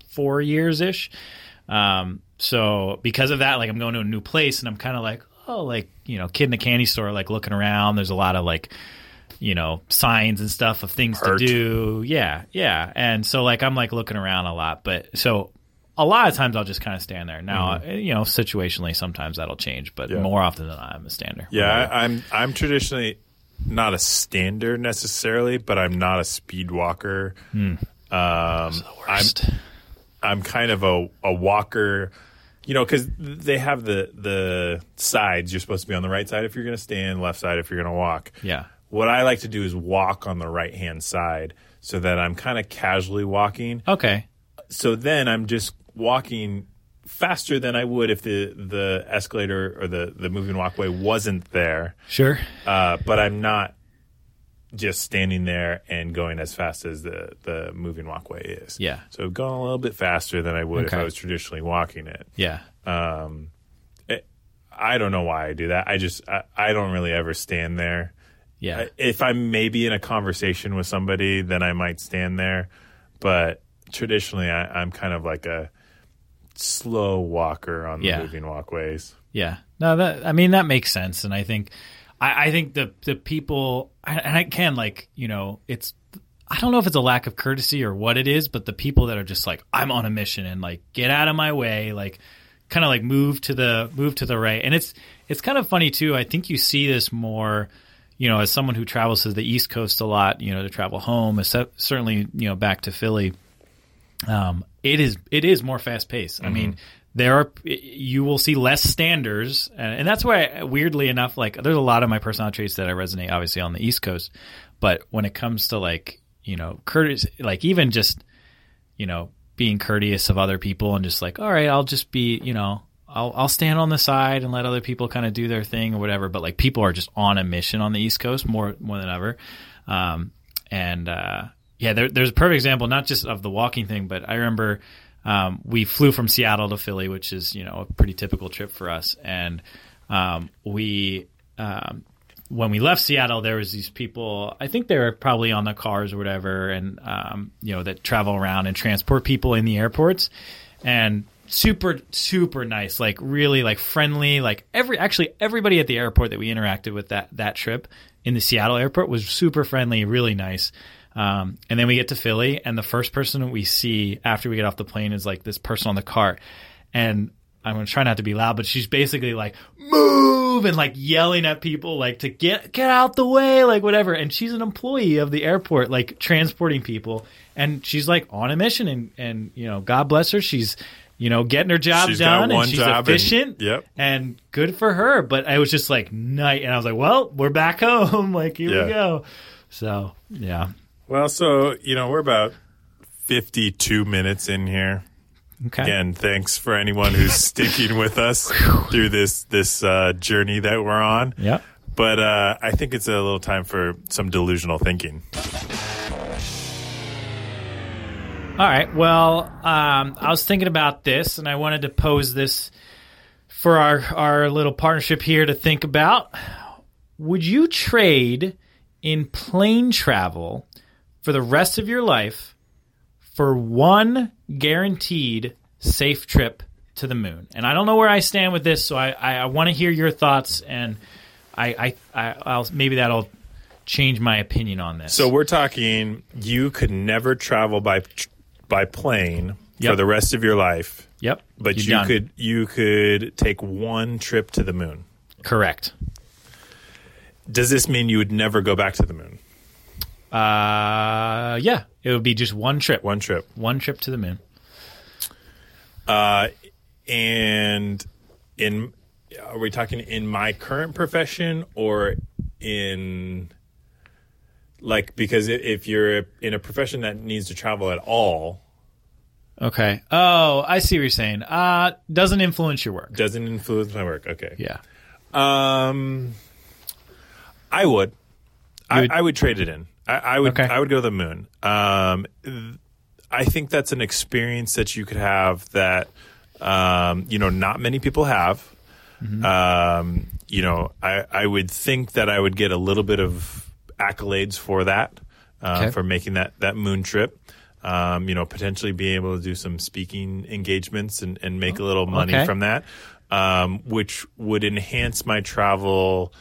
four years ish. Um, so because of that, like I'm going to a new place and I'm kind of like, oh, like, you know, kid in the candy store, like looking around. There's a lot of like, you know, signs and stuff of things Hurt. to do. Yeah. Yeah. And so like, I'm like looking around a lot, but so a lot of times I'll just kind of stand there. Now, uh, you know, situationally, sometimes that'll change, but Yeah. more often than not, I'm a stander. Yeah, I'm I'm traditionally not a standard necessarily, but I'm not a speed walker. Um, I'm I'm kind of a, a walker, you know, because they have the the sides. You're supposed to be on the right side if you're going to stand, left side if you're going to walk. Yeah. What I like to do is walk on the right hand side so that I'm kind of casually walking. Okay. So then I'm just walking faster than I would if the the escalator or the the moving walkway wasn't there. Sure. Uh, but I'm not just standing there and going as fast as the the moving walkway is. Yeah. So I've gone a little bit faster than I would if I was traditionally walking it. Yeah. Um, it, I don't know why I do that. I just I, I don't really ever stand there. Yeah. If I'm maybe in a conversation with somebody, then I might stand there. But traditionally, I, I'm kind of like a slow walker on the Yeah. moving walkways. Yeah. No, that I mean that makes sense, and I think I, I think the the people and I can like you know it's I don't know if it's a lack of courtesy or what it is, but the people that are just like I'm on a mission and like get out of my way, like kind of like move to the move to the right, and it's it's kind of funny too. I think you see this more. You know, as someone who travels to the East Coast a lot, you know, to travel home, certainly, you know, back to Philly, um, it is it is more fast paced. I mean, there are you will see less standers, and, and that's why weirdly enough, like there's a lot of my personal traits that I resonate obviously on the East Coast, but when it comes to like you know courteous, like even just you know being courteous of other people and just like all right, I'll just be you know. I'll, I'll stand on the side and let other people kind of do their thing or whatever. But like people are just on a mission on the East Coast more more than ever. Um, and uh, yeah, there, there's a perfect example, not just of the walking thing, but I remember um, we flew from Seattle to Philly, which is you know a pretty typical trip for us, and um, we. Um, when we left Seattle, there was these people. I think they were probably on the cars or whatever, and um, you know that travel around and transport people in the airports, and super super nice, like really like friendly, like every actually everybody at the airport that we interacted with that that trip in the Seattle airport was super friendly, really nice. Um, and then we get to Philly, and the first person we see after we get off the plane is like this person on the cart, and I'm gonna try not to be loud, but she's basically like move and like yelling at people like to get get out the way, like whatever. And she's an employee of the airport, like transporting people, and she's like on a mission, and and you know, God bless her, she's you know getting her job She's done, one and she's job and- efficient, yep. and good for her. But I was just like night, and I was like, well, we're back home, like here Yeah. we go. So yeah, Well, so you know we're about fifty-two minutes in here. okay, Again, thanks for anyone who's sticking with us through this this uh, journey that we're on. yep. But uh, I think it's a little time for some delusional thinking. All right. Well, um, I was thinking about this, and I wanted to pose this for our our little partnership here to think about. Would you trade in plane travel for the rest of your life for one guaranteed safe trip to the moon? And I don't know where I stand with this, so I I, I want to hear your thoughts, and I I, I I'll maybe that'll change my opinion on this. So we're talking you could never travel by by plane for the rest of your life, yep, but You're you done. could you could take one trip to the moon. correct. Does this mean you would never go back to the moon? Uh, yeah, it would be just one trip, one, trip. one trip to the moon. Uh, and in are we talking in my current profession or in like because if you're in a profession that needs to travel at all Okay. Oh, I see what you're saying. Uh, doesn't influence your work. doesn't influence my work okay Yeah. um i would I, would- I would trade it in i, I would Okay. i would go to the moon um i think that's an experience that you could have that um you know not many people have Mm-hmm. um, you know, I, I would think that I would get a little bit of accolades for that, uh, Okay. for making that, that moon trip. Um, you know, potentially being able to do some speaking engagements and, and make a little money okay. from that, um, which would enhance my travel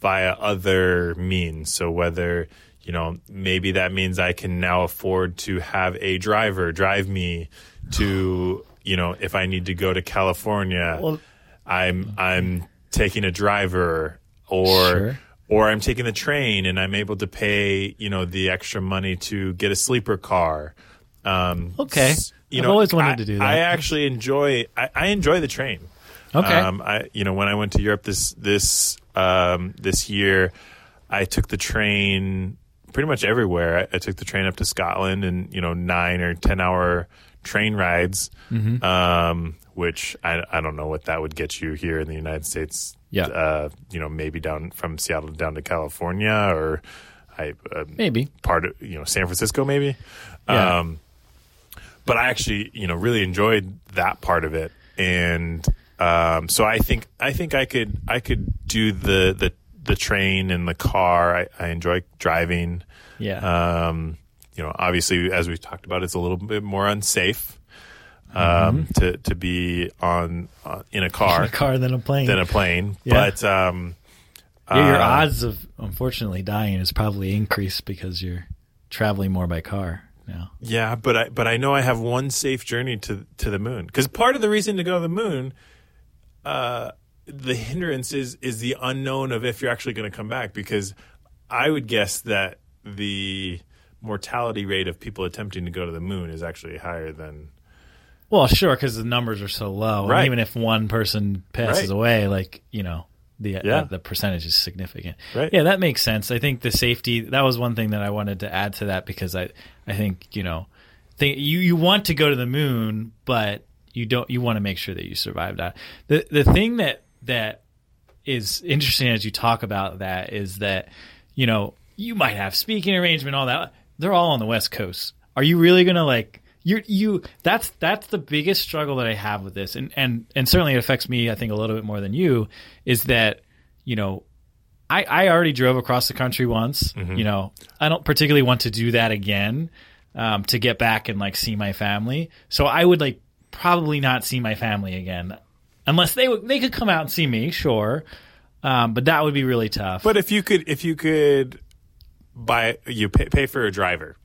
via other means. So whether, you know, maybe that means I can now afford to have a driver drive me to, you know, if I need to go to California. Well- I'm I'm taking a driver or Sure. or I'm taking the train and I'm able to pay, you know, the extra money to get a sleeper car. Um, Okay. you I've know, always wanted I- to do that. I actually enjoy. I, I enjoy the train. Okay. Um, I, you know, when I went to Europe this this um, this year, I took the train pretty much everywhere. I, I took the train up to Scotland, and you know, nine or ten hour train rides. Mm-hmm. Um, which I, I don't know what that would get you here in the United States. Yeah. Uh, you know, maybe down from Seattle down to California, or I uh, Maybe. part of you know San Francisco, maybe. Yeah. Um, but I actually, you know, really enjoyed that part of it, and um, so I think I think I could I could do the the the train and the car. I, I enjoy driving. Yeah. Um, you know, obviously, as we've talked about, it's a little bit more unsafe um, to to be on uh, in a car a car than a plane. than a plane. Yeah. But um, yeah, your uh, odds of unfortunately dying is probably increased because you're traveling more by car now. Yeah, but I but I know I have one safe journey to to the moon because part of the reason to go to the moon, uh, the hindrance is is the unknown of if you're actually going to come back. Because I would guess that the mortality rate of people attempting to go to the moon is actually higher than Well, sure, because the numbers are so low. and Right. even if one person passes Right. away, like you know, the Yeah. uh, the percentage is significant. Right. Yeah, that makes sense. I think the safety that was one thing that I wanted to add to that because I I think you know, think you you want to go to the moon, but you don't. You want to make sure that you survive that. The the thing that that is interesting as you talk about that is that you know you might have speaking arrangement all that. They're all on the west coast. Are you really gonna like you you that's that's the biggest struggle that i have with this. And and and certainly it affects me i think a little bit more than you is that you know i i already drove across the country once you know. I don't particularly want to do that again um, to get back and like see my family. So i would like probably not see my family again unless they would they could come out and see me sure um, but that would be really tough But if you could, if you could buy, you pay, pay for a driver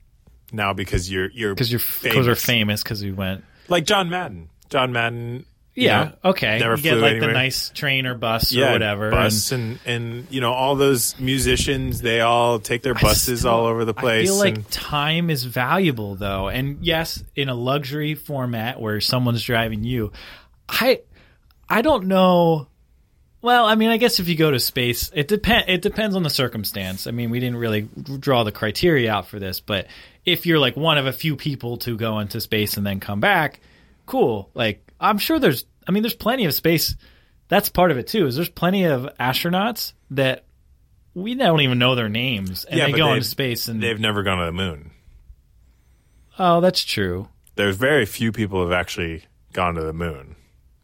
now because you're you're because you're because we're famous because we went like John Madden. John Madden. you yeah know, okay never you get like anywhere. the nice train or bus yeah, or whatever bus and, and you know all those musicians. They all take their buses still- all over the place. I feel like and- time is valuable though, and yes, in a luxury format where someone's driving you, I I don't know. Well, I mean, I guess if you go to space, it depend. It depends on the circumstance. I mean, we didn't really draw the criteria out for this, but if you're like one of a few people to go into space and then come back, cool. Like, I'm sure there's. I mean, there's plenty of space. That's part of it too. Is there's plenty of astronauts that we don't even know their names, and Yeah, they go into space and they've never gone to the moon. Oh, that's true. There's very few people who have actually gone to the moon.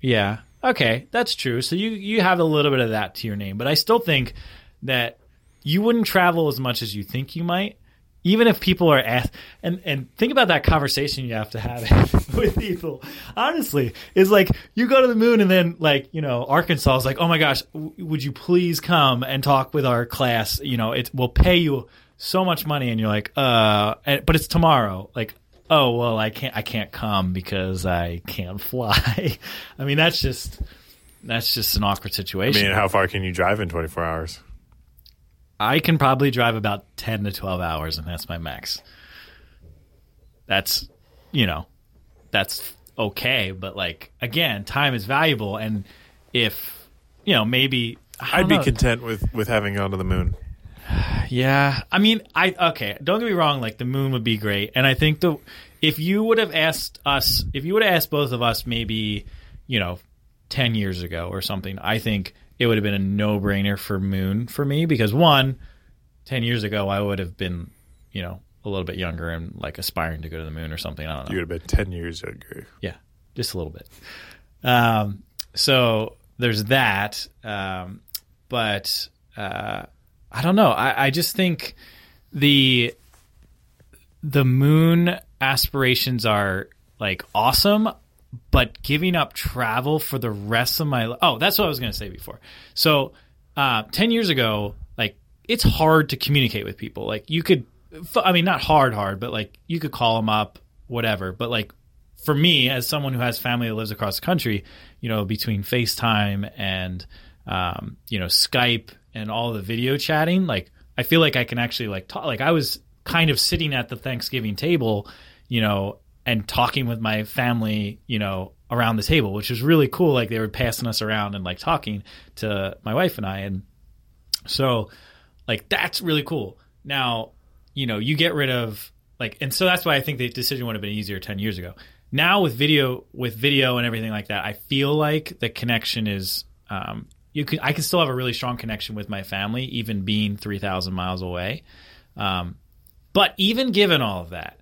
Yeah. Okay, that's true. So you you have a little bit of that to your name, but I still think that you wouldn't travel as much as you think you might, even if people are asked. And and think about that conversation you have to have with people. Honestly, is like you go to the moon and then like you know Arkansas is like, oh my gosh, w- would you please come and talk with our class? You know, it will pay you so much money, and you're like, uh, and, but it's tomorrow. Like, oh well i can't i can't come because i can't fly i mean that's just that's just an awkward situation. I mean, how far can you drive in 24 hours? I can probably drive about 10 to 12 hours and that's my max that's you know that's okay but like again time is valuable and if you know maybe I'd don't be content with with having gone to the moon. Yeah, I mean, I okay. Don't get me wrong. Like the moon would be great, and I think the if you would have asked us, if you would have asked both of us, maybe you know, ten years ago or something, I think it would have been a no brainer for moon for me because one, 10 years ago, I would have been, you know, a little bit younger and like aspiring to go to the moon or something. I don't know. You would have been 10 years younger. Yeah, just a little bit. Um, so there's that. Um, but uh, I don't know. I, I just think the the moon aspirations are like awesome, but giving up travel for the rest of my li- oh, that's what I was going to say before. So uh, ten years ago, like it's hard to communicate with people. Like you could, I mean, not hard, hard, but like you could call them up, whatever. But like for me, as someone who has family that lives across the country, you know, between FaceTime and um, you know Skype and all the video chatting, like I feel like I can actually like talk. Like I was kind of sitting at the Thanksgiving table, you know, and talking with my family, you know, around the table, which was really cool. Like they were passing us around and like talking to my wife and I, and so like that's really cool. Now, you know, you get rid of like, and so that's why I think the decision would have been easier ten years ago. Now with video, with video and everything like that, I feel like the connection is. Um, you can, I can still have a really strong connection with my family, even being three thousand miles away. Um, but even given all of that,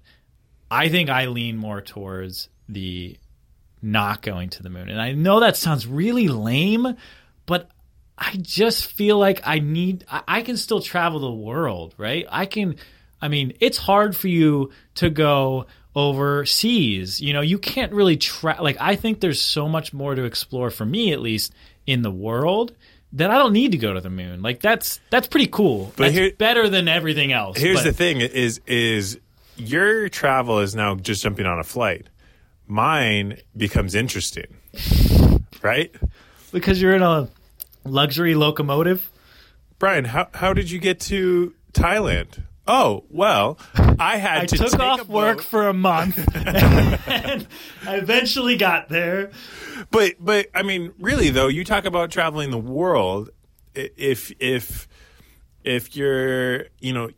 I think I lean more towards the not going to the moon. And I know that sounds really lame, but I just feel like I need, I, I can still travel the world, right? I can, I mean, it's hard for you to go overseas. You know, you can't really try, like, I think there's so much more to explore for me, at least in the world. That I don't need to go to the moon. Like that's that's pretty cool. But that's here- better than everything else. Here's but- the thing: is is your travel is now just jumping on a flight. Mine becomes interesting, right? because you're in a luxury locomotive. Brian, how how did you get to Thailand? Oh well, I had I to took take off a work boat. for a month, and I eventually got there. But but I mean, really though, you talk about traveling the world. If if if you're you know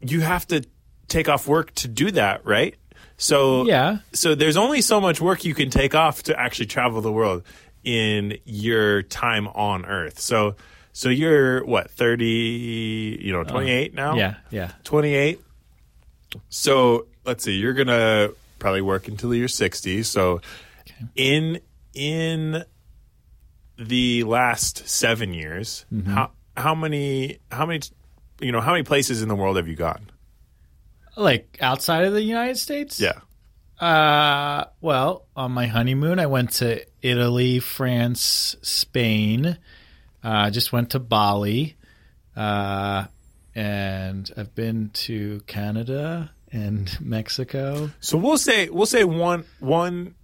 you have to take off work to do that, right? So Yeah. So there's only so much work you can take off to actually travel the world in your time on Earth. So so you're what 30, you know, 28 now? Uh, Yeah, yeah. 28. So let's see, you're gonna probably work until you're 60. So in in the last seven years, Mm-hmm. how how many how many you know how many places in the world have you gone? Like outside of the United States. Yeah. Uh, well, on my honeymoon, I went to Italy, France, Spain. I uh, just went to Bali, uh, and I've been to Canada and Mexico. So we'll say we'll say one one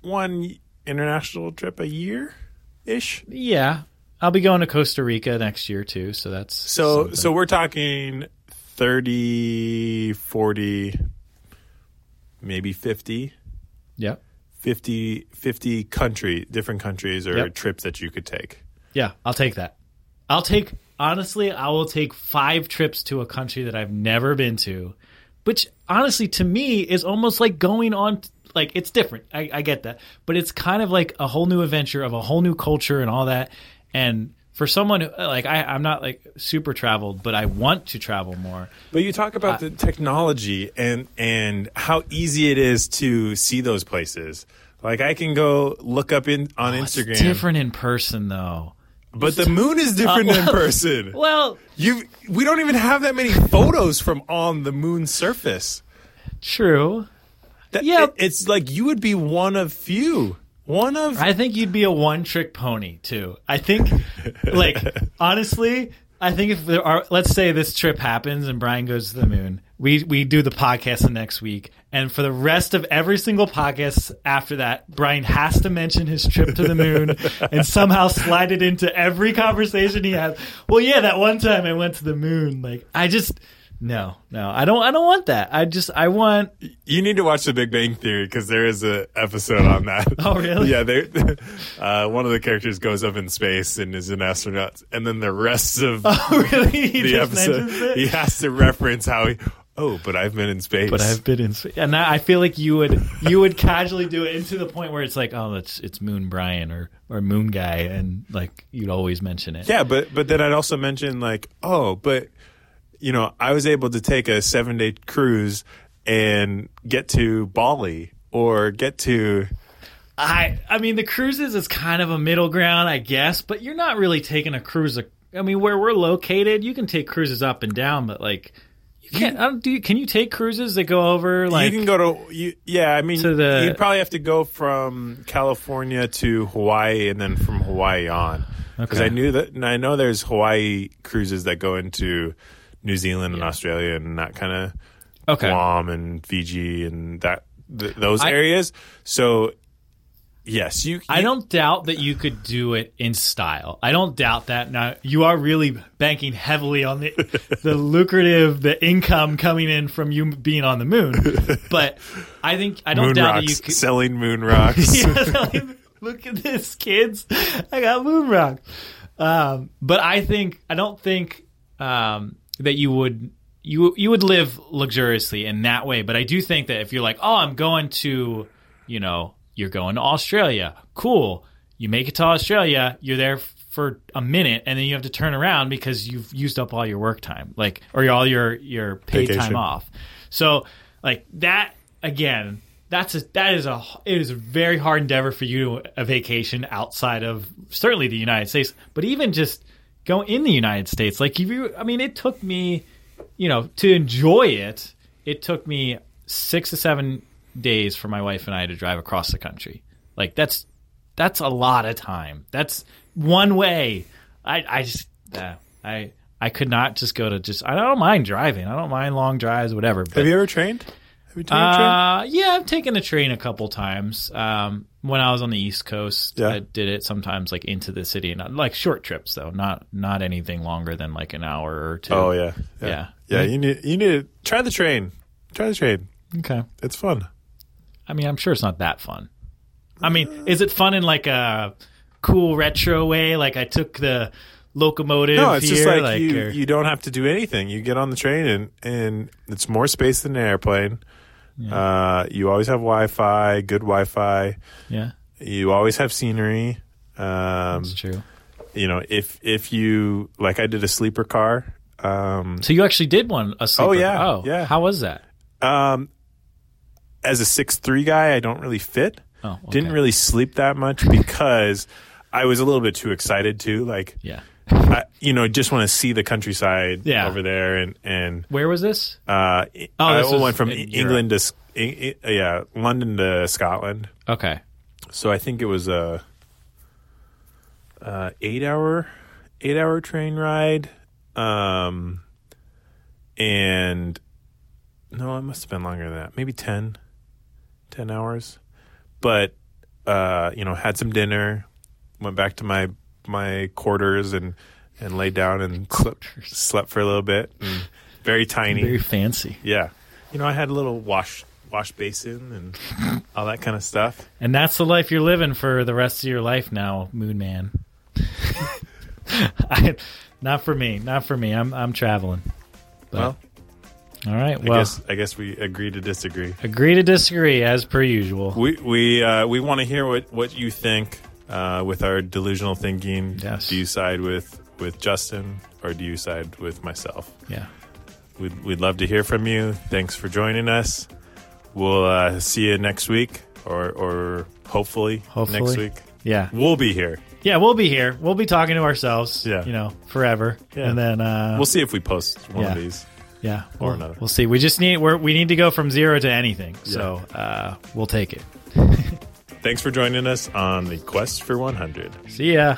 one international trip a year ish. Yeah, I'll be going to Costa Rica next year too. So that's So something. so we're talking 30 40 maybe 50 Yep. 50 50 country different countries or Yep. trips that you could take. Yeah, I'll take that. I'll take honestly, I will take five trips to a country that I've never been to, which honestly to me is almost like going on. Like it's different. I, I get that, but it's kind of like a whole new adventure of a whole new culture and all that. And for someone who, like I, I'm not like super traveled, but I want to travel more. But you talk about the technology and and how easy it is to see those places. Like I can go look up in on oh, Instagram, It's different in person though. But the moon is different in uh, person. Well, You we don't even have that many photos from on the moon's surface. true. That, Yeah. it- it's like you would be one of few. One of I think you'd be a one trick pony too. I think, like, honestly, I think if there are, let's say this trip happens and Brian goes to the moon, we we do the podcast the next week, and for the rest of every single podcast after that, Brian has to mention his trip to the moon and somehow slide it into every conversation he has. Well, yeah, that one time I went to the moon. Like, I just no, no, I don't, I don't want that. I just, I want You need to watch The Big Bang Theory because there is a episode on that. Oh, really? yeah, they, uh, one of the characters goes up in space and is an astronaut, and then the rest of oh, really the episode he has to reference how he. Oh, but I've been in space. But I've been in, space, and I I feel like you would you would casually do it into the point where it's like, oh, it's it's Moon Brian or or Moon Guy, and like you'd always mention it. Yeah, but but then I'd also mention like, oh, but you know, I was able to take a seven day cruise and get to Bali or get to I I mean the cruises is kind of a middle ground, I guess, but you're not really taking a cruise. I mean, where we're located, you can take cruises up and down, but like you can't. I do you, can you take cruises that go over like? you can go to you, yeah. I mean, To the- you'd probably have to go from California to Hawaii and then from Hawaii on because Okay. I knew that and I know there's Hawaii cruises that go into New Zealand and Australia and that kind of okay, Guam and Fiji and that th- those I- areas. So yes, you. I don't doubt that you could do it in style. I don't doubt that. Now you are really banking heavily on the the lucrative, the income coming in from you being on the moon. But I think I don't moon doubt rocks, that you could. selling moon rocks. Yeah, look at this, kids! I got moon rock. Um, but I think I don't think um, that you would you you would live luxuriously in that way. But I do think that if you're like, oh, I'm going to, you know, you're going to Australia, cool. You make it to Australia, you're there for a minute, and then you have to turn around because you've used up all your work time, like or all your your paid Vacation. time off. So like that again. That's a that is a it is a very hard endeavor for you a vacation outside of certainly the United States, but even just go in the United States. Like if you, I mean, it took me, you know, to enjoy it. It took me six to seven days for my wife and I to drive across the country. Like that's that's a lot of time. That's one way. I I just uh, I I could not just go to just I don't mind driving. I don't mind long drives, whatever. But Have you ever trained? Have you taken a train? uh, yeah, I've taken a train a couple times. Um, when I was on the East Coast, Yeah. I did it sometimes like into the city, not like short trips though, not not anything longer than like an hour or two. Oh yeah, Yeah. yeah. You need you need to try the train. Try the train. okay. It's fun. I mean, I'm sure it's not that fun. I mean, is it fun in like a cool retro way? Like I took the locomotive. No, it's just here, like, you or- you don't have to do anything. You get on the train and and it's more space than an airplane. Uh, you always have Wi-Fi, good Wi-Fi. yeah, You always have scenery. Um, it's true. you know, if if you like, I did a sleeper car. Um, So you actually did one a sleeper. yeah, Oh, yeah. How was that? um, as a six three guy, I don't really fit. Oh, okay. Didn't really sleep that much because I was a little bit too excited too. Like, Yeah. I, you know, just want to see the countryside Yeah. over there, and and Where was this? uh, Oh, I this was went from in E- Europe. England to E- E- yeah, London to Scotland. Okay. So I think it was a, uh eight hour eight hour train ride, um, and no, it must have been longer than that. Maybe 10, 10 hours. But uh, you know, had some dinner, went back to my my quarters and and laid down and slept, slept for a little bit. And very tiny. Very fancy. Yeah. You know, I had a little wash wash basin and all that kind of stuff. And that's the life you're living for the rest of your life now, Moon Man. I, not for me. Not for me. I'm I'm traveling. But, Well, all right. I Well, guess I guess we agree to disagree. agree to disagree as per usual. We we uh, we want to hear what what you think uh, with our delusional thinking. Yes. Do you side with with Justin or do you side with myself? Yeah. We'd we'd love to hear from you. Thanks for joining us. We'll uh, see you next week or or hopefully, Hopefully. next week. Yeah. We'll be here. Yeah. We'll be here. We'll be talking to ourselves. Yeah. You know, forever. Yeah. And then uh, We'll see if we post one of these. Yeah, or we'll, another. We'll see. We just need we're, we need to go from zero to anything. So uh, we'll take it. Thanks for joining us on the quest for 100. See ya.